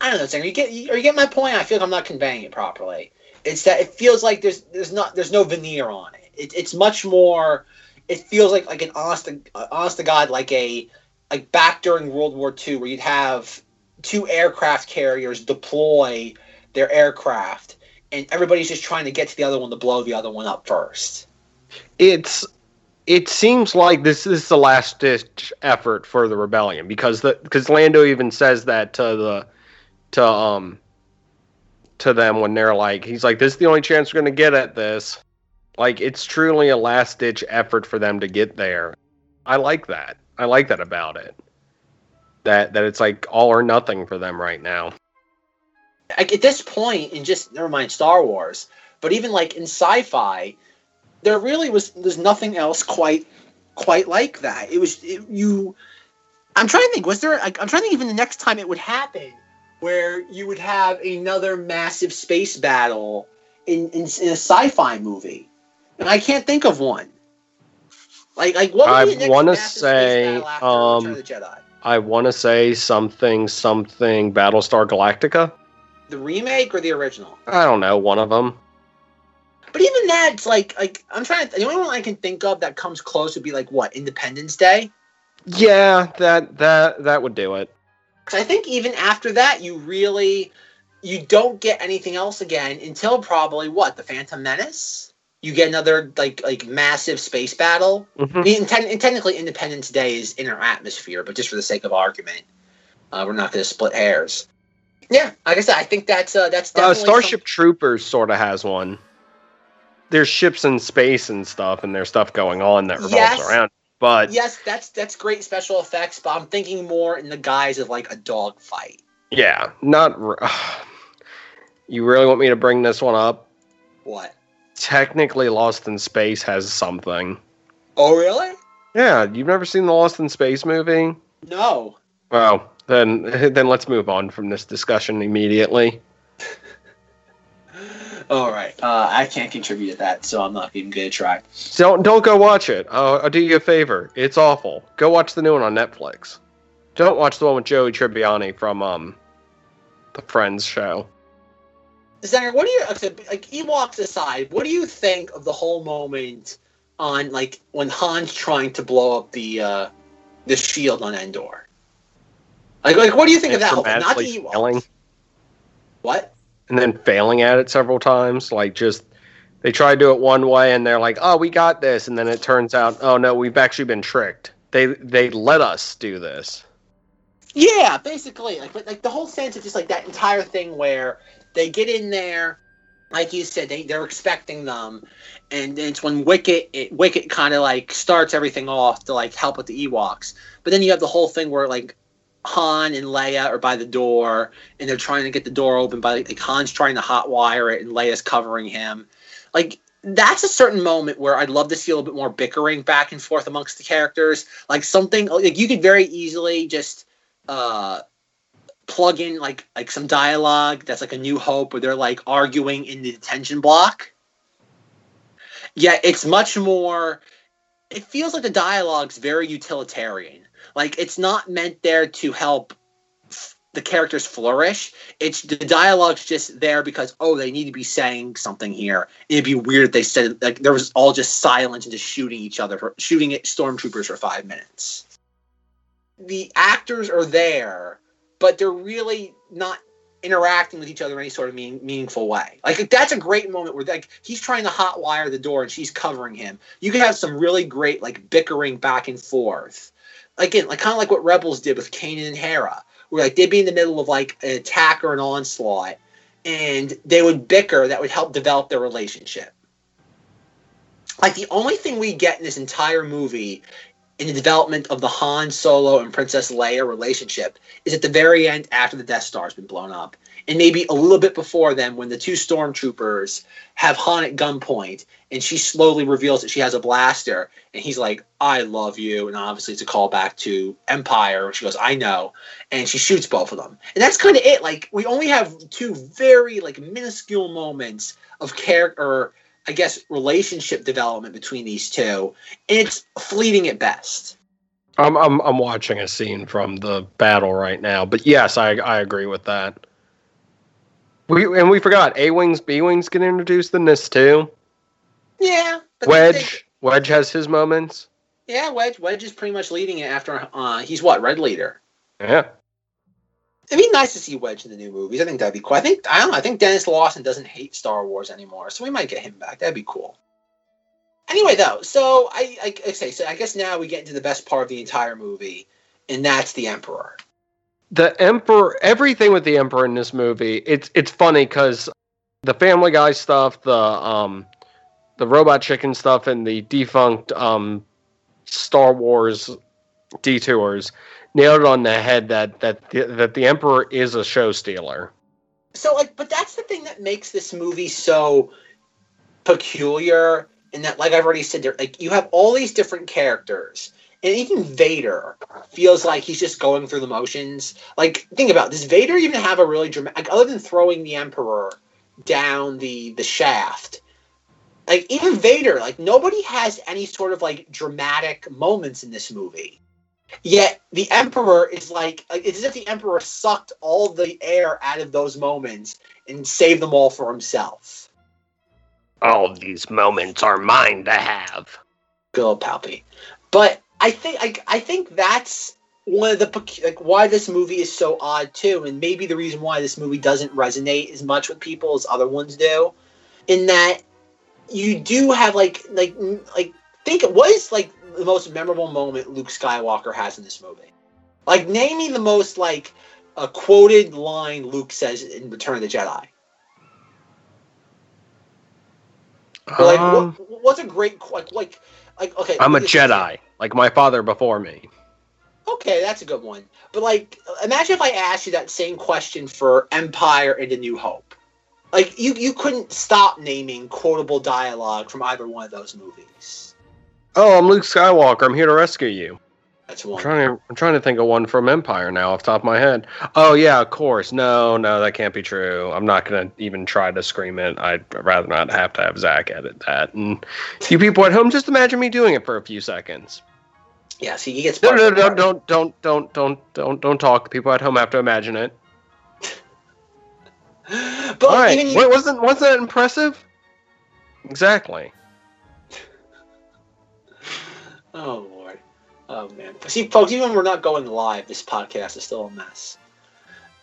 i don't know Sam, you get you, or you get my point? I feel like i'm not conveying it properly. It's that it feels like there's there's not there's no veneer on it, it it's much more it feels like like an honest to, uh, honest to god like a like back during world war ii where you'd have two aircraft carriers deploy their aircraft and everybody's just trying to get to the other one to blow the other one up first. It's it seems like this is the last ditch effort for the rebellion because the because Lando even says that to the to um to them when they're like he's like this is the only chance we're gonna get at this. Like it's truly a last ditch effort for them to get there. I like that. I like that about it. That that it's like all or nothing for them right now. Like at this point in just never mind Star Wars, but even like in sci-fi, there really was there's nothing else quite quite like that. It was it, you. I'm trying to think. Was there? Like, I'm trying to think. Even the next time it would happen, where you would have another massive space battle in in, in a sci-fi movie, and I can't think of one. Like like what? I want to say um the Jedi? I want to say something something Battlestar Galactica. The remake or the original? I don't know, one of them. But even that, it's like like I'm trying to. The only one I can think of that comes close would be like what Independence Day. Yeah, that that that would do it. I think even after that, you really you don't get anything else again until probably what the Phantom Menace. You get another like like massive space battle. Mhm. I mean, and technically, Independence Day is in our atmosphere, but just for the sake of argument, uh, we're not going to split hairs. Yeah, like I said, I think that's uh, that's Uh, Starship Troopers sort of has one. There's ships in space and stuff, and there's stuff going on that revolves Yes. around. But yes, that's that's great special effects, but I'm thinking more in the guise of like a dog fight. yeah, not. You really want me to bring this one up? What? Technically, Lost in Space has something. Oh, really? Yeah, you've never seen the Lost in Space movie? No. Well, then then let's move on from this discussion immediately. All right. Uh, I can't contribute to that, so I'm not even gonna try. Don't don't go watch it. I'll, I'll do you a favor. It's awful. Go watch the new one on Netflix. Don't watch the one with Joey Tribbiani from um the Friends show. Zenger, what do you okay, like? Ewoks aside, what do you think of the whole moment on like when Han's trying to blow up the uh the shield on Endor? Like, like what do you think of that? whole? Not the Ewoks. failing, What? and then failing at it several times. Like just they try to do it one way and they're like, "Oh, we got this," and then it turns out, "Oh no, we've actually been tricked." They they let us do this. Yeah, basically, like, but like the whole sense of just like that entire thing where they get in there, like you said, they they're expecting them, and it's when Wicket it, Wicket kind of like starts everything off to like help with the Ewoks, but then you have the whole thing where like Han and Leia are by the door, and they're trying to get the door open by like Han's trying to hotwire it, and Leia's covering him, like. That's a certain moment where I'd love to see a little bit more bickering back and forth amongst the characters. Like something like you could very easily just uh plug in like like some dialogue that's like a new hope where they're like arguing in the detention block yeah it's much more it feels like the dialogue's very utilitarian like it's not meant there to help f- the characters flourish it's the dialogue's just there because oh they need to be saying something here it'd be weird if they said like there was all just silence and just shooting each other for shooting at stormtroopers for five minutes the actors are there, but they're really not interacting with each other in any sort of mean, meaningful way. Like that's a great moment where like he's trying to hotwire the door and she's covering him. You can have some really great like bickering back and forth. Again, like kind of like what Rebels did with Kanan and Hera, where like they'd be in the middle of like an attack or an onslaught, and they would bicker that would help develop their relationship. Like the only thing we get in this entire movie in the development of the Han Solo and Princess Leia relationship is at the very end after the Death Star has been blown up. And maybe a little bit before then, when the two stormtroopers have Han at gunpoint and she slowly reveals that she has a blaster, and he's like, I love you. And obviously, it's a callback to Empire. She goes, I know. And she shoots both of them. And that's kind of it. Like, we only have two very, like, minuscule moments of character, I guess, relationship development between these two. And it's fleeting at best. I'm I'm I'm watching a scene from the battle right now, but yes, I I agree with that. We and we forgot A wings, B wings get introduced in this too. Yeah. Wedge Wedge has his moments. yeah, Wedge. Wedge is pretty much leading it after uh, he's what red leader. Yeah. It'd be nice to see Wedge in the new movies. I think that'd be cool. I think I don't know. I think Denis Lawson doesn't hate Star Wars anymore, so we might get him back. That'd be cool. Anyway, though, so I, I, I say so. I guess now we get into the best part of the entire movie, and that's the Emperor. The Emperor, everything with the Emperor in this movie, it's it's funny because the Family Guy stuff, the um, the Robot Chicken stuff, and the defunct um, Star Wars detours nailed it on the head that that the, that the Emperor is a show stealer. So, like, but that's the thing that makes this movie so peculiar. In that, like I've already said, there, like you have all these different characters, and even Vader feels like he's just going through the motions. Like, think about it, does Vader even have a really dramatic? Like, other than throwing the Emperor down the the shaft, like even Vader, like nobody has any sort of like dramatic moments in this movie. Yet the Emperor is like, like it's as if the Emperor sucked all the air out of those moments and saved them all for himself. All these moments are mine to have. Good old Palpy. But I think like I think that's one of the like why this movie is so odd too, and maybe the reason why this movie doesn't resonate as much with people as other ones do, in that you do have like like like think what is like the most memorable moment Luke Skywalker has in this movie? Like name me the most like a quoted line Luke says in Return of the Jedi. Or like Um, what, what's a great like like like okay? I'm a Jedi. Like my father before me. Okay, that's a good one. But like, imagine if I asked you that same question for Empire and A New Hope. Like, you you couldn't stop naming quotable dialogue from either one of those movies. Oh, I'm Luke Skywalker. I'm here to rescue you. That's I'm one. trying to I'm trying to think of one from Empire now off the top of my head. Oh yeah, of course. No, no, that can't be true. I'm not gonna even try to scream it. I'd rather not have to have Zach edit that. And you people at home, just imagine me doing it for a few seconds. Yeah, see, he gets No, no, no, don't, don't, don't, don't, don't, don't talk. People at home have to imagine it. But All right, even you- Wait, wasn't wasn't that impressive? Exactly. Oh lord. Oh man. See, folks, even when we're not going live, this podcast is still a mess.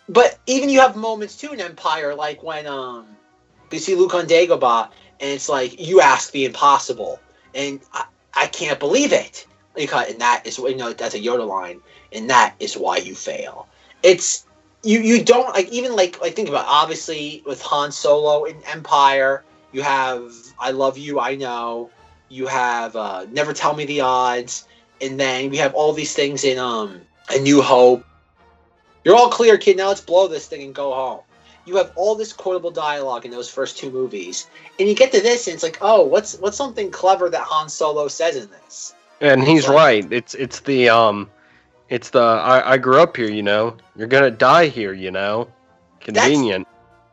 But even you have moments too in Empire, like when um you see Luke on Dagobah, and it's like you ask the impossible, and I, I can't believe it. Because and that is you know that's a Yoda line, and that is why you fail. It's you you don't like even like like think about it, obviously with Han Solo in Empire, you have I love you, I know. You have uh, Never Tell Me the Odds, and then we have all these things in um A New Hope. You're all clear, kid. Now let's blow this thing and go home. You have all this quotable dialogue in those first two movies, and you get to this, and it's like, oh, what's what's something clever that Han Solo says in this? And he's right. It's it's the um, it's the I, I grew up here. You know, you're gonna die here. You know, convenient.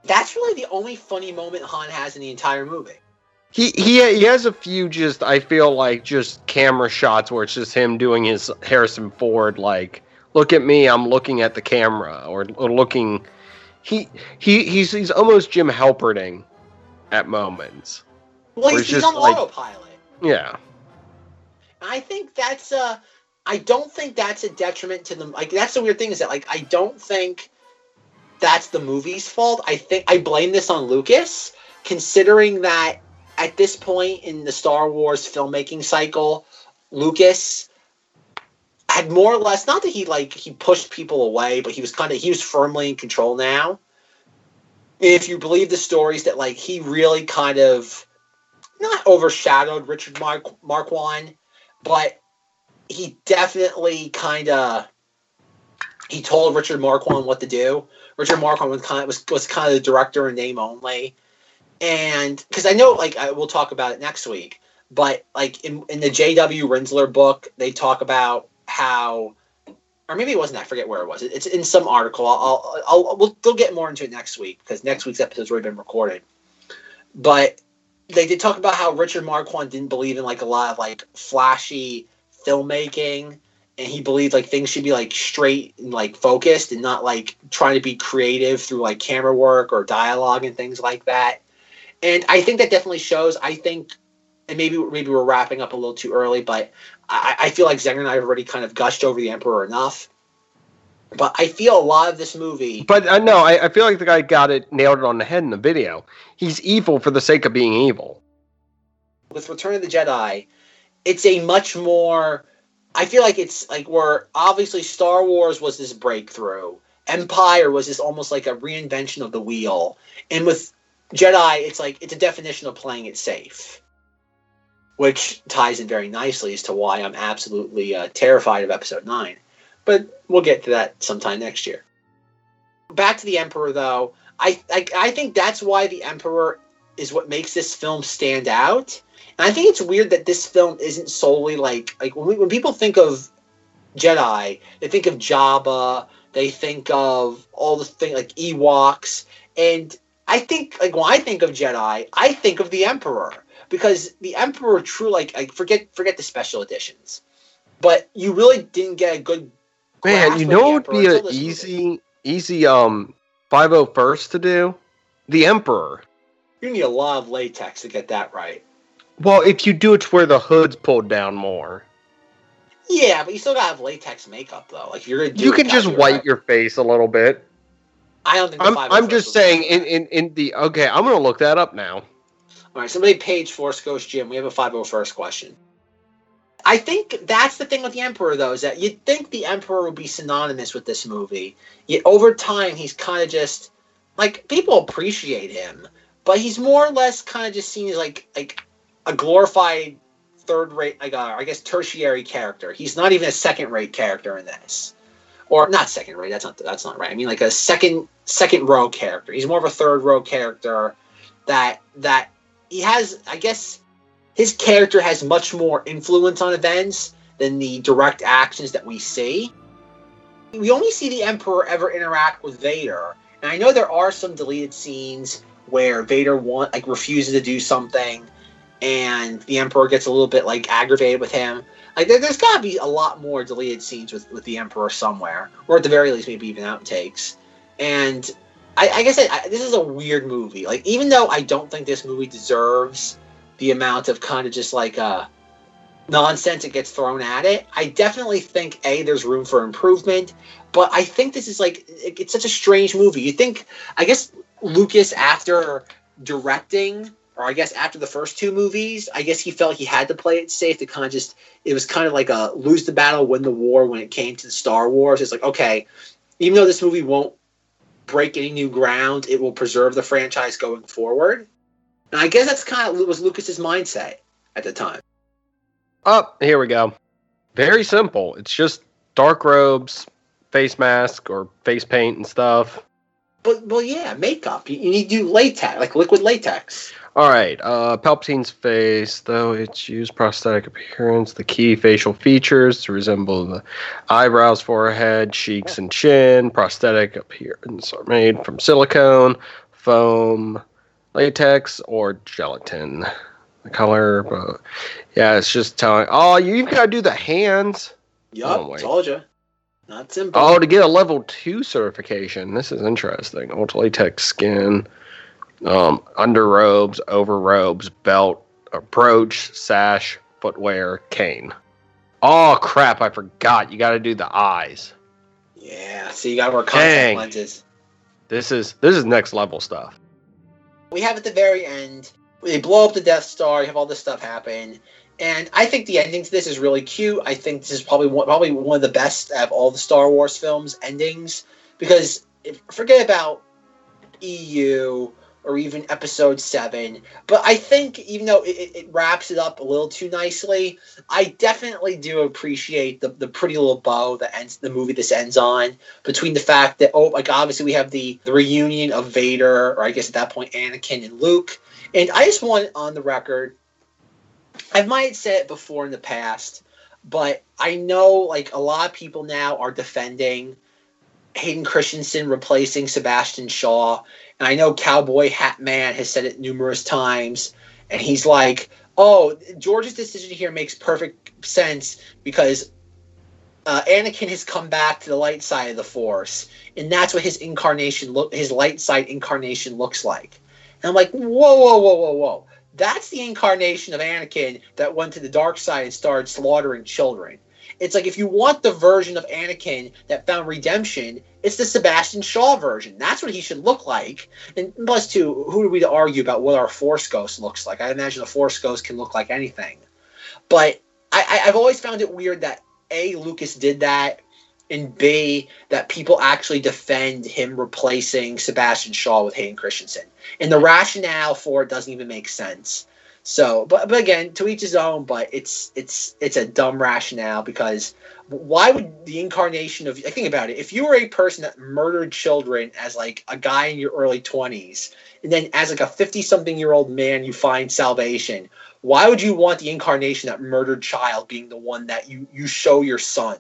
That's really the only funny moment Han has in the entire movie. He he he has a few just I feel like just camera shots where it's just him doing his Harrison Ford like look at me I'm looking at the camera or, or looking he he he's he's almost Jim Halperting at moments. Well, he's, he's just on like- autopilot. Yeah. I think that's uh I don't think that's a detriment to them. Like that's the weird thing is that like I don't think that's the movie's fault. I think I blame this on Lucas, considering that at this point in the Star Wars filmmaking cycle, Lucas had more or less not that he like he pushed people away, but he was kind of he was firmly in control now. If you believe the stories that like he really kind of not overshadowed Richard Mark Marquand, but he definitely kind of he told Richard Marquand what to do. Richard Marquand was kind of, was, was kind of the director in name only, and because I know like I, we'll talk about it next week, but like in, in the J.W. Rinzler book, they talk about how, or maybe it wasn't. I forget where it was. It, it's in some article. I'll, I'll, I'll we'll, we'll get more into it next week because next week's episode's already been recorded. But they did talk about how Richard Marquand didn't believe in like a lot of like flashy filmmaking and he believed like things should be like straight and like focused and not like trying to be creative through like camera work or dialogue and things like that. And I think that definitely shows. I think, and maybe maybe we're wrapping up a little too early, but I, I feel like Zenger and I have already kind of gushed over the Emperor enough. But I feel a lot of this movie. But uh, no, I, I feel like the guy got it nailed it on the head in the video. He's evil for the sake of being evil. with Return of the Jedi, it's a much more. I feel like it's like where obviously Star Wars was this breakthrough. Empire was this almost like a reinvention of the wheel, and with Jedi, it's like it's a definition of playing it safe, which ties in very nicely as to why I'm absolutely uh, terrified of Episode Nine. But we'll get to that sometime next year. Back to the Emperor, though, I I, I think that's why the Emperor is what makes this film stand out. And I think it's weird that this film isn't solely like like when we, when people think of Jedi, they think of Jabba, they think of all the thing like Ewoks, and I think like when I think of Jedi, I think of the Emperor because the Emperor true like I forget forget the special editions, but you really didn't get a good Man, you know it would be an this movie. easy easy um 501st to do? The Emperor. You need a lot of latex to get that right. Well, if you do it to where the hood's pulled down more. Yeah, but you still gotta have latex makeup though. Like you're gonna do You can just wipe right. your face a little bit. I don't think the I'm I'm just saying in, in in the okay, I'm gonna look that up now. All right, somebody page Force Ghost Jim. We have a 501st question. I think that's the thing with the Emperor, though, is that you'd think the Emperor would be synonymous with this movie. Yet over time, he's kind of just like people appreciate him, but he's more or less kind of just seen as like like a glorified third rate, like uh, I guess tertiary character. He's not even a second rate character in this, or not second rate. That's not that's not right. I mean like a second second row character. He's more of a third row character that that he has. I guess his character has much more influence on events than the direct actions that we see. We only see the Emperor ever interact with Vader, and I know there are some deleted scenes where Vader want like refuses to do something, and the Emperor gets a little bit like aggravated with him. Like there, has got to be a lot more deleted scenes with with the Emperor somewhere, or at the very least, maybe even outtakes. And I, I guess I, this is a weird movie. Like even though I don't think this movie deserves the amount of kind of just like uh nonsense that gets thrown at it. I definitely think a there's room for improvement, but I think this is like it's such a strange movie. You think I guess Lucas after directing or I guess after the first two movies, I guess he felt he had to play it safe to kind of just it was kind of like a lose the battle, win the war when it came to the Star Wars. It's like, okay, even though this movie won't break any new ground, it will preserve the franchise going forward. And I guess that's kind of was Lucas's mindset at the time. Oh, here we go. Very simple. It's just dark robes, face mask, or face paint and stuff. But well, yeah, makeup. You, you need to do latex, like liquid latex. All right. Uh, Palpatine's face, though it's used prosthetic appearance, the key facial features to resemble the eyebrows, forehead, cheeks, and chin. Prosthetic appearance are made from silicone, foam, latex, or gelatin. The color, but yeah, it's just telling. Oh, you got to do the hands. Yup, oh, told you. Not simple. Oh, to get a level two certification. This is interesting. Ultra latex skin, um, over robes, belt, approach, sash, footwear, cane. Oh crap! I forgot. You got to do the eyes. Yeah. So you got to wear contact Dang. lenses. This is this is next level stuff. We have at the very end they blow up the Death Star. You have all this stuff happen, and I think the ending to this is really cute. I think this is probably one, probably one of the best of all the Star Wars films endings because if, forget about EU or even Episode Seven, but I think even though it, it, wraps it up a little too nicely, I definitely do appreciate the, the pretty little bow that ends the movie. This ends on between the fact that oh like obviously we have the the reunion of Vader or I guess at that point Anakin and Luke and I just want on the record, I might say it before in the past, but I know like a lot of people now are defending Hayden Christensen replacing Sebastian Shaw. And I know Cowboy Hat Man has said it numerous times. And he's like, oh, George's decision here makes perfect sense because uh, Anakin has come back to the light side of the Force, and that's what his incarnation look, his light side incarnation looks like. And I'm like, whoa, whoa, whoa, whoa, whoa. That's the incarnation of Anakin that went to the dark side and started slaughtering children. It's like if you want the version of Anakin that found redemption, it's the Sebastian Shaw version. That's what he should look like. And plus, too, who are we to argue about what our Force Ghost looks like? I imagine a Force Ghost can look like anything. But I, I've always found it weird that A, Lucas did that, and B, that people actually defend him replacing Sebastian Shaw with Hayden Christensen. And the rationale for it doesn't even make sense. So, but but again, to each his own. But it's it's it's a dumb rationale because why would the incarnation of I think about it? If you were a person that murdered children as like a guy in your early twenties, and then as like a fifty something year old man, you find salvation. Why would you want the incarnation that murdered child being the one that you you show your son?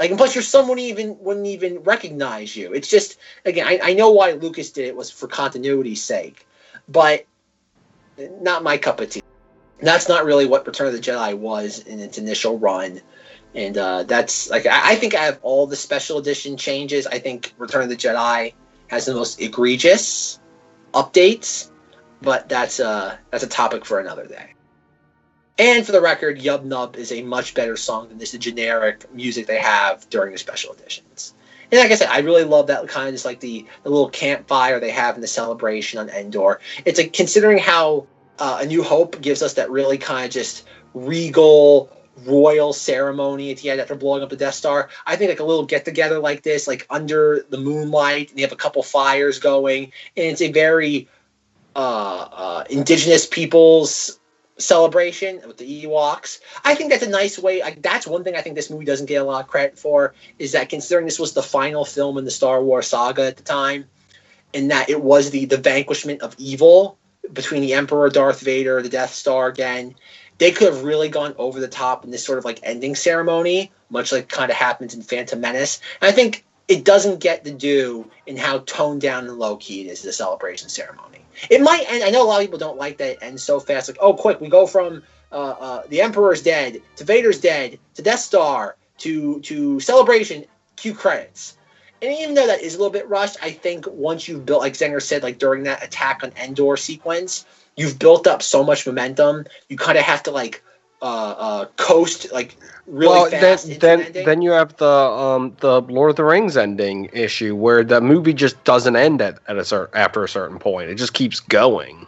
Like, and plus, your son wouldn't even wouldn't even recognize you. It's just again, I, I know why Lucas did it was for continuity's sake, but not my cup of tea. That's not really what Return of the Jedi was in its initial run, and uh, that's like I, I think I have all the special edition changes. I think Return of the Jedi has the most egregious updates, but that's uh that's a topic for another day. And for the record, Yub Nub is a much better song than this generic music they have during the special editions. And like I said, I really love that kind of just like the, the little campfire they have in the celebration on Endor. It's like considering how uh, A New Hope gives us that really kind of just regal royal ceremony at the end after blowing up the Death Star. I think like a little get together like this, like under the moonlight, and you have a couple fires going, and it's a very uh, uh, indigenous peoples celebration with the Ewoks. I think that's a nice way. Like, that's one thing I think this movie doesn't get a lot of credit for is that considering this was the final film in the Star Wars saga at the time, and that it was the the vanquishment of evil between the Emperor, Darth Vader, the Death Star again. They could have really gone over the top in this sort of like ending ceremony, much like kind of happens in Phantom Menace. And I think it doesn't get the due in how toned down and low key it is the celebration ceremony. It might end. I know a lot of people don't like that it ends so fast. Like, oh, quick, we go from uh, uh, the Emperor's dead to Vader's dead to Death Star to to celebration. Cue credits. And even though that is a little bit rushed, I think once you've built, like Zenger said, like during that attack on Endor sequence, you've built up so much momentum. You kind of have to like uh, uh, coast like really well, fast. then then, ending. then you have the um the Lord of the Rings ending issue where the movie just doesn't end at, at a certain after a certain point. It just keeps going.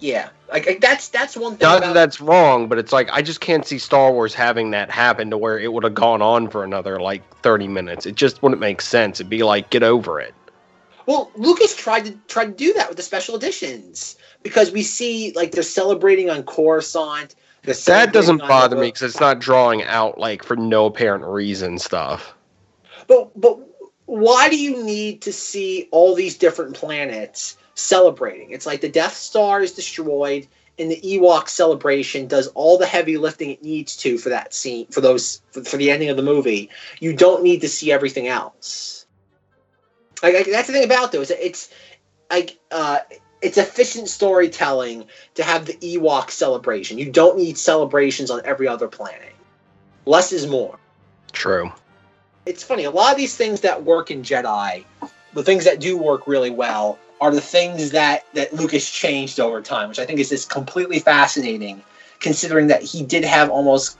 yeah, like, like, that's that's one thing. Not about, that that's wrong, but it's like I just can't see Star Wars having that happen to where it would have gone on for another like thirty minutes. It just wouldn't make sense. It'd be like get over it. Well, Lucas tried to try to do that with the special editions because we see like they're celebrating on Coruscant. That doesn't bother me because it's not drawing out like for no apparent reason stuff. But but why do you need to see all these different planets celebrating? It's like the Death Star is destroyed, and the Ewok celebration does all the heavy lifting it needs to for that scene, for those for, for the ending of the movie. You don't need to see everything else. Like, like, that's the thing about those. It's like uh, it's efficient storytelling to have the Ewok celebration. You don't need celebrations on every other planet. Less is more True. it's funny. A lot of these things that work in Jedi, the things that do work really well, are the things that that Lucas changed over time, which I think is just completely fascinating, considering that he did have almost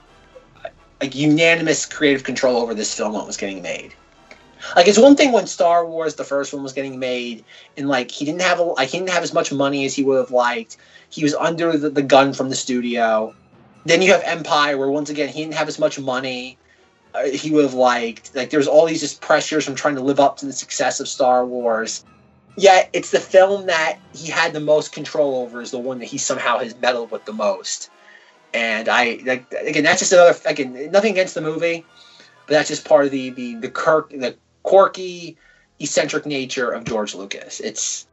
like unanimous creative control over this film when it was getting made. Like it's one thing when Star Wars, the first one, was getting made, and like he didn't have a, like he didn't have as much money as he would have liked. He was under the, the gun from the studio. Then you have Empire, where once again he didn't have as much money uh, he would have liked. Like there's all these just pressures from trying to live up to the success of Star Wars. Yet it's the film that he had the most control over is the one that he somehow has meddled with the most. And I like again that's just another again nothing against the movie, but that's just part of the the the Kirk the quirky eccentric nature of George Lucas. It's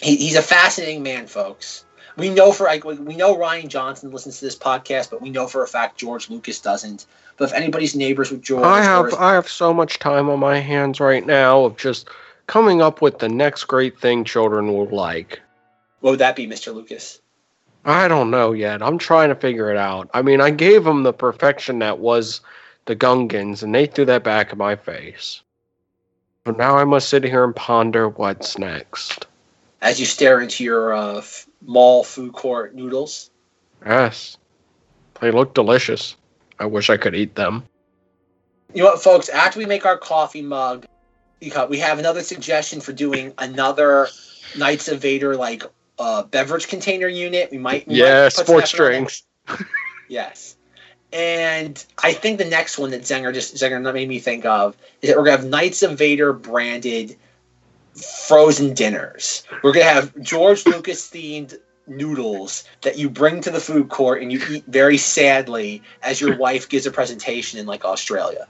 he, he's a fascinating man, folks. We know for like we know Rian Johnson listens to this podcast, but we know for a fact George Lucas doesn't. But if anybody's neighbors with George, I have I have so much time on my hands right now of just coming up with the next great thing children will like. what would that be, Mr. Lucas? I don't know yet. I'm trying to figure it out. I mean, I gave them the perfection that was the Gungans, and they threw that back in my face. Now I must sit here and ponder what's next. As you stare into your uh, mall food court noodles, Yes, they look delicious. I wish I could eat them. you know what, folks? After we make our coffee mug, we have another suggestion for doing another Knights of Vader like uh, beverage container unit. We might, we Yeah, might sports stuff on it. drinks. Yes. And I think the next one that Zenger just Zenger made me think of is that we're gonna have Knights of Vader branded frozen dinners. We're gonna have George Lucas themed noodles that you bring to the food court and you eat very sadly as your wife gives a presentation in like Australia.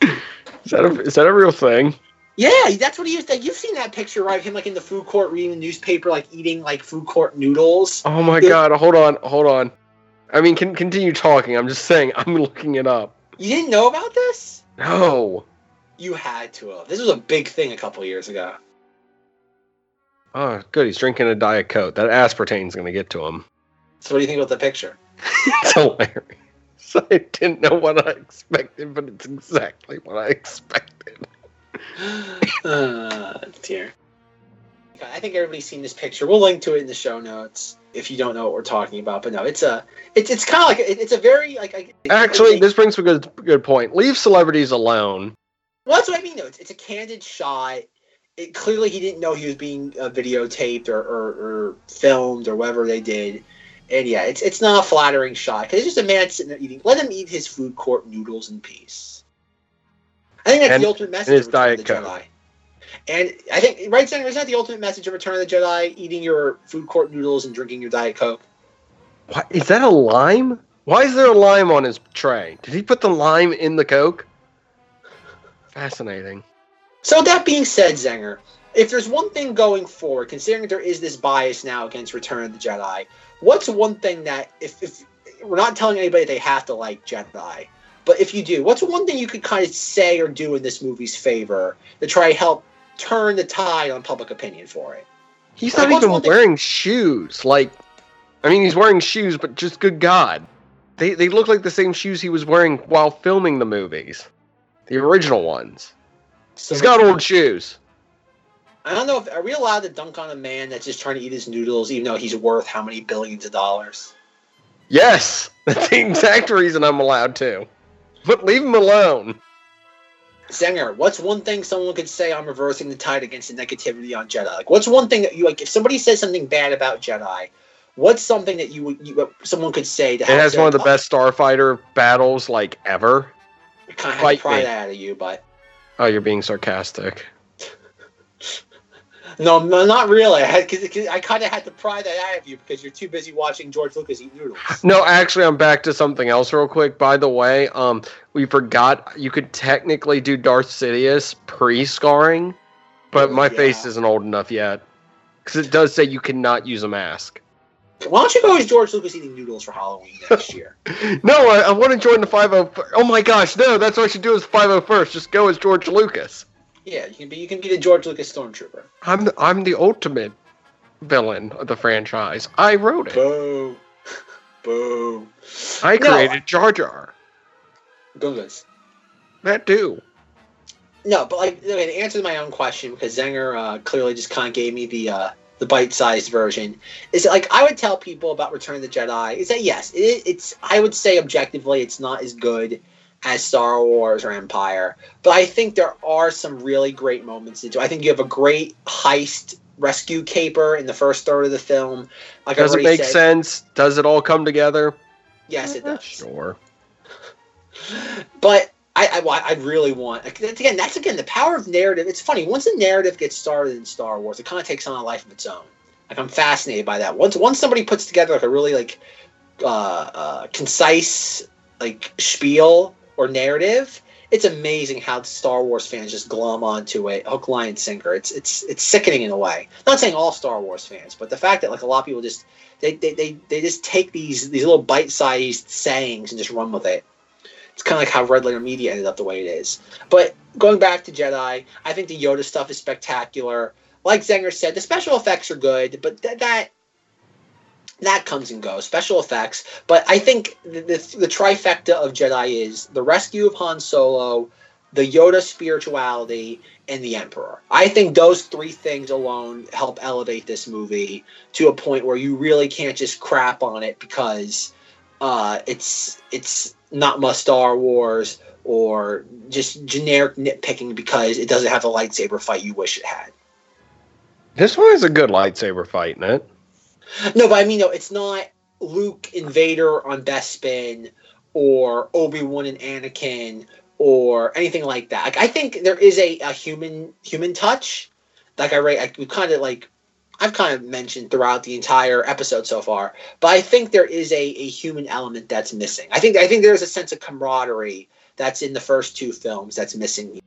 Is that a, is that a real thing? Yeah, that's what he used. Like, you've seen that picture, right? Of him like in the food court reading the newspaper, like eating like food court noodles. Oh my Yeah. god! Hold on, hold on. I mean, can continue talking. I'm just saying. I'm looking it up. You didn't know about this? No. You had to have. This was a big thing a couple years ago. Oh, good. He's drinking a diet coke. That aspartame's gonna get to him. So what do you think about the picture? It's hilarious. I didn't know what I expected, but it's exactly what I expected. uh, dear. I think everybody's seen this picture. We'll link to it in the show notes if you don't know what we're talking about. But no, it's a, it's it's kind of like it- it's a very like. Actually, this brings a good good point. Leave celebrities alone. well, that's what I mean. though. it's, it's a candid shot. It clearly he didn't know he was being uh, videotaped or, or, or filmed or whatever they did. And yeah, it's it's not a flattering shot because it's just a man sitting there eating. Let him eat his food court noodles in peace. I think that's And- the ultimate message of the Jedi. And I think right, Senator, is that the ultimate message of Return of the Jedi? Eating your food court noodles and drinking your Diet Coke. What is that a lime? Why is there a lime on his tray? Did he put the lime in the Coke? Fascinating. So that being said, Zenger, if there's one thing going forward, considering there is this bias now against Return of the Jedi, what's one thing that if, if we're not telling anybody they have to like Jedi, but if you do, what's one thing you could kind of say or do in this movie's favor to try to help turn the tide on public opinion for it? He's not even one thing- wearing shoes. Like, I mean, he's wearing shoes, but just good God, they they look like the same shoes he was wearing while filming the movies, the original ones. he's got old shoes. I don't know if are we allowed to dunk on a man that's just trying to eat his noodles, even though he's worth how many billions of dollars? Yes, that's the exact reason I'm allowed to. But leave him alone. Zenger, what's one thing someone could say on reversing the tide against the negativity on Jedi? Like, what's one thing that you like? If somebody says something bad about Jedi, what's something that you would you, uh, someone could say to It has one of the best Starfighter battles like ever. I kind of had Fight to pry me. that out of you, but Oh, you're being sarcastic. No, no, not really. I cause, 'cause I kind of had to pry that out of you because you're too busy watching George Lucas eat noodles. No, actually, I'm back to something else real quick. By the way, um, we forgot you could technically do Darth Sidious pre-scarring, but my face isn't old enough yet because it does say you cannot use a mask. Why don't you go as George Lucas eating noodles for Halloween next year? No, I, I want to join the 50. Oh my gosh, no, that's what I should do is 501st. Just go as George Lucas. Yeah, you can be you can be the George Lucas stormtrooper. I'm the, I'm the ultimate villain of the franchise. I wrote it. Boo, boo. I No. created Jar Jar. Gungas. That too. No, but like okay, to answer my own question because Zenger uh, clearly just kind of gave me the uh, the bite-sized version. Is that like I would tell people about Return of the Jedi? Is that yes, it, it's I would say objectively it's not as good as Star Wars or Empire, but I think there are some really great moments into. I think you have a great heist rescue caper in the first third of the film. Like Does it make said- sense? Does it all come together? Yes, it does. Sure. But I, I, I really want again. That's again the power of narrative. It's funny once a narrative gets started in Star Wars, it kind of takes on a life of its own. Like I'm fascinated by that. Once once somebody puts together like a really like uh, uh, concise like spiel or narrative, it's amazing how Star Wars fans just glom onto it, hook, line, and sinker. It's it's it's sickening in a way. Not saying all Star Wars fans, but the fact that like a lot of people just they they, they, they just take these these little bite sized sayings and just run with it. It's kind of like how Red Letter Media ended up the way it is. But going back to Jedi, I think the Yoda stuff is spectacular. Like Zenger said, the special effects are good, but th- that that comes and goes. Special effects, but I think the, the, the trifecta of Jedi is the rescue of Han Solo, the Yoda spirituality, and the Emperor. I think those three things alone help elevate this movie to a point where you really can't just crap on it because uh, it's it's not much Star Wars or just generic nitpicking because it doesn't have the lightsaber fight you wish it had. This one is a good lightsaber fight, isn't it? No, but I mean, no, it's not Luke and Vader on Bespin or Obi Wan and Anakin or anything like that. Like, I think there is a, a human human touch. Like I, I we kind of like I've kind of mentioned throughout the entire episode so far, but I think there is a, a human element that's missing. I think I think there's a sense of camaraderie that's in the first two films that's missing.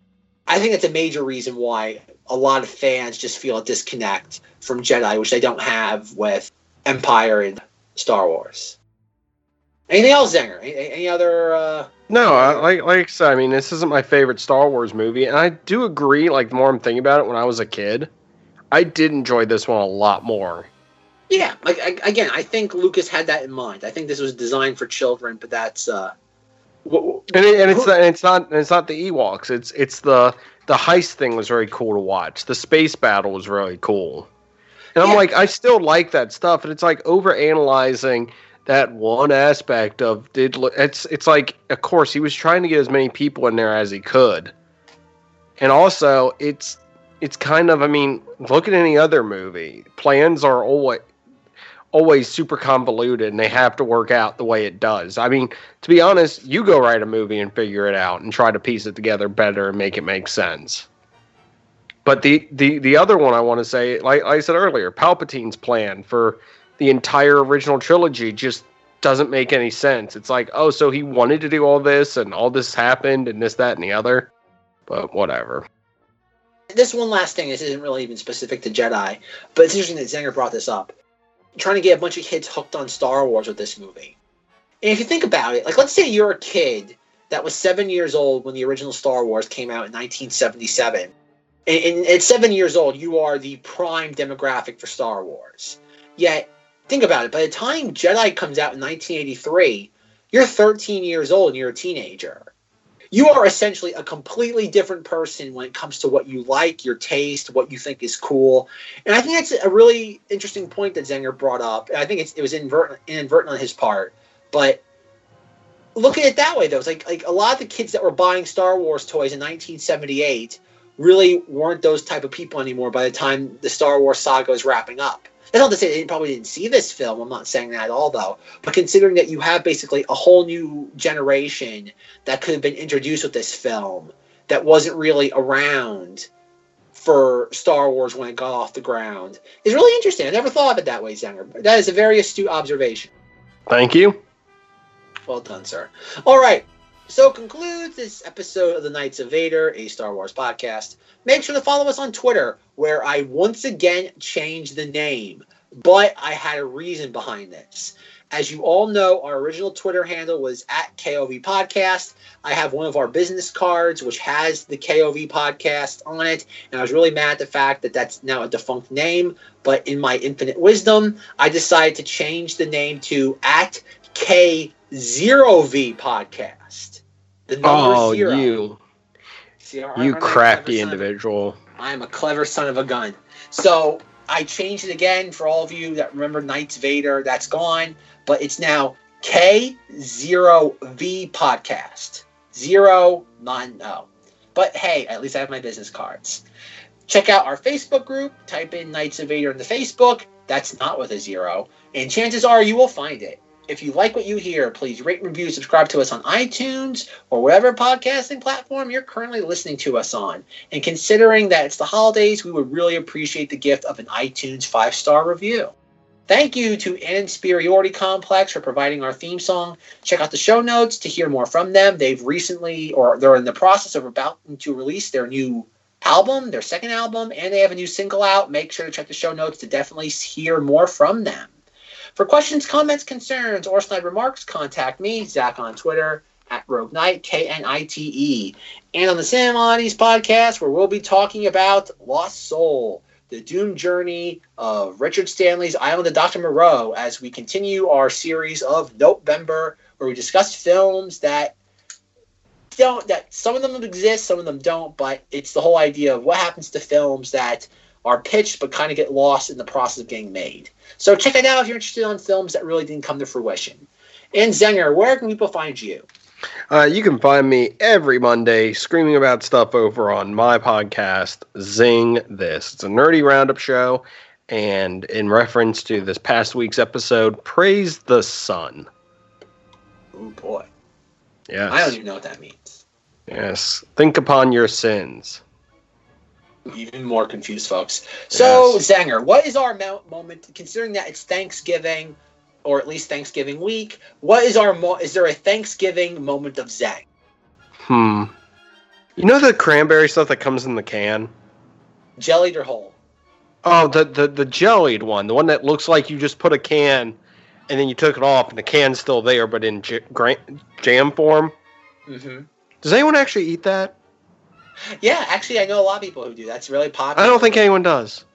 I think that's a major reason why a lot of fans just feel a disconnect from Jedi, which they don't have with Empire and Star Wars. Anything else, Zenger? Any, any other? Uh... No, I, like like I said, I mean, this isn't my favorite Star Wars movie, and I do agree. Like the more I'm thinking about it, when I was a kid, I did enjoy this one a lot more. Yeah, like I, again, I think Lucas had that in mind. I think this was designed for children, but that's uh, And, it, and it's not, and it's not it's not the Ewoks. It's it's the the heist thing was very cool to watch. The space battle was really cool. And I'm like, I still like that stuff, and it's like over analyzing that one aspect of did it's it's like of course he was trying to get as many people in there as he could. And also it's it's kind of I mean, look at any other movie. Plans are always always super convoluted and they have to work out the way it does. I mean, to be honest, you go write a movie and figure it out and try to piece it together better and make it make sense. But the the the other one I want to say, like, I said earlier, Palpatine's plan for the entire original trilogy just doesn't make any sense. It's like, oh, so he wanted to do all this and all this happened and this, that, and the other. But whatever. This one last thing, this isn't really even specific to Jedi, but it's interesting that Zenger brought this up. Trying to get a bunch of kids hooked on Star Wars with this movie. And if you think about it, like let's say you're a kid that was seven years old when the original Star Wars came out in 1977. And, and at seven years old, you are the prime demographic for Star Wars. Yet, think about it. By the time Jedi comes out in 1983, you're 13 years old and you're a teenager. You are essentially a completely different person when it comes to what you like, your taste, what you think is cool. And I think that's a really interesting point that Zenger brought up. And I think it was inadvertent, inadvertent on his part. But look at it that way, though. It's like, like a lot of the kids that were buying Star Wars toys in 1978 really weren't those type of people anymore by the time the Star Wars saga was wrapping up. That's not to say they probably didn't see this film. I'm not saying that at all, though. But considering that you have basically a whole new generation that could have been introduced with this film that wasn't really around for Star Wars when it got off the ground is really interesting. I never thought of it that way, Zenger. That is a very astute observation. Thank you. Well done, sir. All right. So concludes this episode of the Knights of Vader, a Star Wars podcast. Make sure to follow us on Twitter, where I once again changed the name, but I had a reason behind this. As you all know, our original Twitter handle was at KOV Podcast. I have one of our business cards which has the KOV Podcast on it, and I was really mad at the fact that that's now a defunct name. But in my infinite wisdom, I decided to change the name to at K0V Podcast. The number Oh, zero. you, See, you aren't I a crappy clever son? individual. I'm a clever son of a gun. So I changed it again for all of you that remember Knights Vader. That's gone, but it's now K0V Podcast. Zero, non, no. But hey, at least I have my business cards. Check out our Facebook group. Type in Knights of Vader in the Facebook. That's not with a zero. And chances are you will find it. If you like what you hear, please rate, review, subscribe to us on iTunes or whatever podcasting platform you're currently listening to us on. And considering that it's the holidays, we would really appreciate the gift of an iTunes five star review. Thank you to An Insperiority Complex for providing our theme song. Check out the show notes to hear more from them. They've recently, or they're in the process of about to release their new album, their second album, and they have a new single out. Make sure to check the show notes to definitely hear more from them. For questions, comments, concerns, or snide remarks, contact me, Zach, on Twitter at Rogue Knight, K N I T E. And on the Sam Cinemodities podcast, where we'll be talking about Lost Soul, the doomed journey of Richard Stanley's Island of Dr. Moreau, as we continue our series of November, where we discuss films that don't, that some of them exist, some of them don't, but it's the whole idea of what happens to films that are pitched but kind of get lost in the process of getting made. So check it out if you're interested in films that really didn't come to fruition. And Zenger, where can people find you? Uh, you can find me every Monday screaming about stuff over on my podcast, Zing This. It's a nerdy roundup show, and in reference to this past week's episode, Praise the Sun. Oh boy. Yes. I don't even know what that means. Yes. Think upon your sins. Even more confused, folks. So, Yes. Zenger, what is our mo- moment, considering that it's Thanksgiving, or at least Thanksgiving week? What is our mo- is there a Thanksgiving moment of Zang? Hmm. You know the cranberry stuff that comes in the can? Jellied or whole? Oh, the, the the jellied one, the one that looks like you just put a can and then you took it off and the can's still there, but in j- jam form. Mm-hmm. Does anyone actually eat that? Yeah, actually, I know a lot of people who do. That's really popular. I don't think anyone does.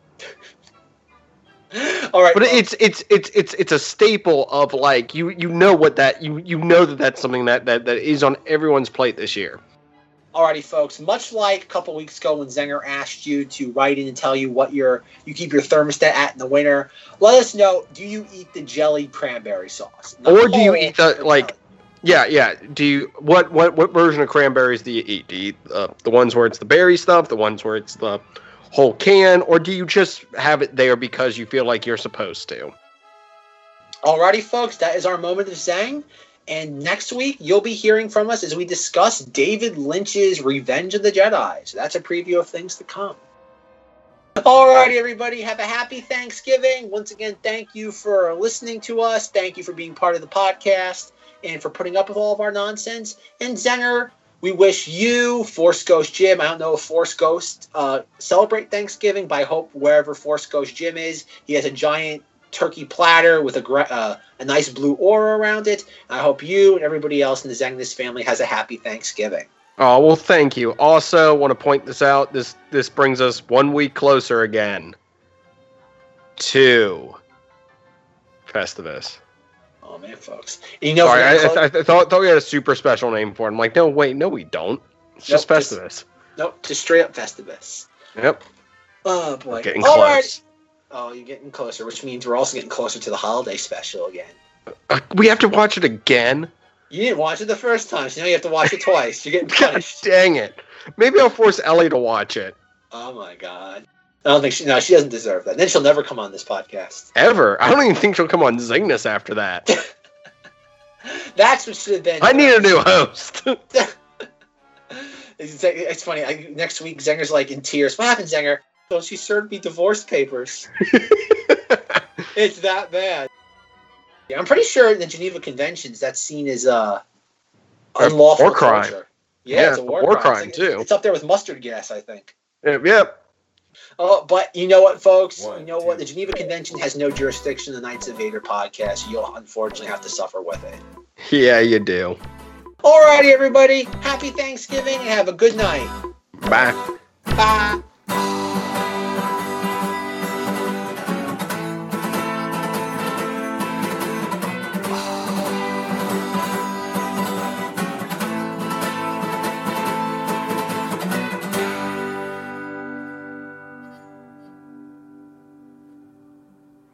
All right, But it's it's it's it's it's a staple of like you you know what that you you know that that's something that that that is on everyone's plate this year. Alrighty, folks. Much like a couple weeks ago when Zenger asked you to write in and tell you what your you keep your thermostat at in the winter, let us know. Do you eat the jelly cranberry sauce, Or do you eat the like? Yeah, yeah. Do you what what what version of cranberries do you eat? Do you eat uh, the ones where it's the berry stuff, the ones where it's the whole can, or do you just have it there because you feel like you're supposed to? Alrighty, folks, that is our moment of Zang. And next week, you'll be hearing from us as we discuss David Lynch's Revenge of the Jedi. So that's a preview of things to come. Alrighty, everybody, have a happy Thanksgiving. Once again, thank you for listening to us. Thank you for being part of the podcast and for putting up with all of our nonsense. And Zenger, we wish you, Force Ghost Jim, I don't know if Force Ghost uh, celebrate Thanksgiving, but I hope wherever Force Ghost Jim is, he has a giant turkey platter with a uh, a nice blue aura around it. I hope you and everybody else in the Zengness family has a happy Thanksgiving. Oh well, thank you. Also, want to point this out. This this brings us one week closer again to Festivus. Oh man, folks. And you know, Sorry, I, I, I thought, thought we had a super special name for it. I'm like, no, wait, no, we don't. It's just Nope, just- Festivus. Nope, just straight up Festivus. Yep. Oh boy. Getting All close. right. Oh, you're getting closer, which means we're also getting closer to the holiday special again. Uh, we have to watch it again. You didn't watch it the first time, so now you have to watch it twice. You're getting God punished. dang it! Maybe I'll force Ellie to watch it. Oh my god. I don't think she. No, she doesn't deserve that. Then she'll never come on this podcast. Ever. I don't even think she'll come on Zingness after that. That's what should have been. I need a new host. It's, it's funny. I, next week, Zenger's like in tears. What happened, Zenger? So she served me divorce papers. it's that bad. Yeah, I'm pretty sure in the Geneva Conventions that's seen as uh, A unlawful war crime. Yeah, Yeah, it's a war, war crime, crime, It's like- too. It's up there with mustard gas, I think. yep. yep. Oh, but you know what, folks? One, you know what? The Geneva Convention has no jurisdiction in the Knights of Vader podcast. You'll unfortunately have to suffer with it. Yeah, you do. Alrighty, everybody. Happy Thanksgiving and have a good night. Bye. Bye.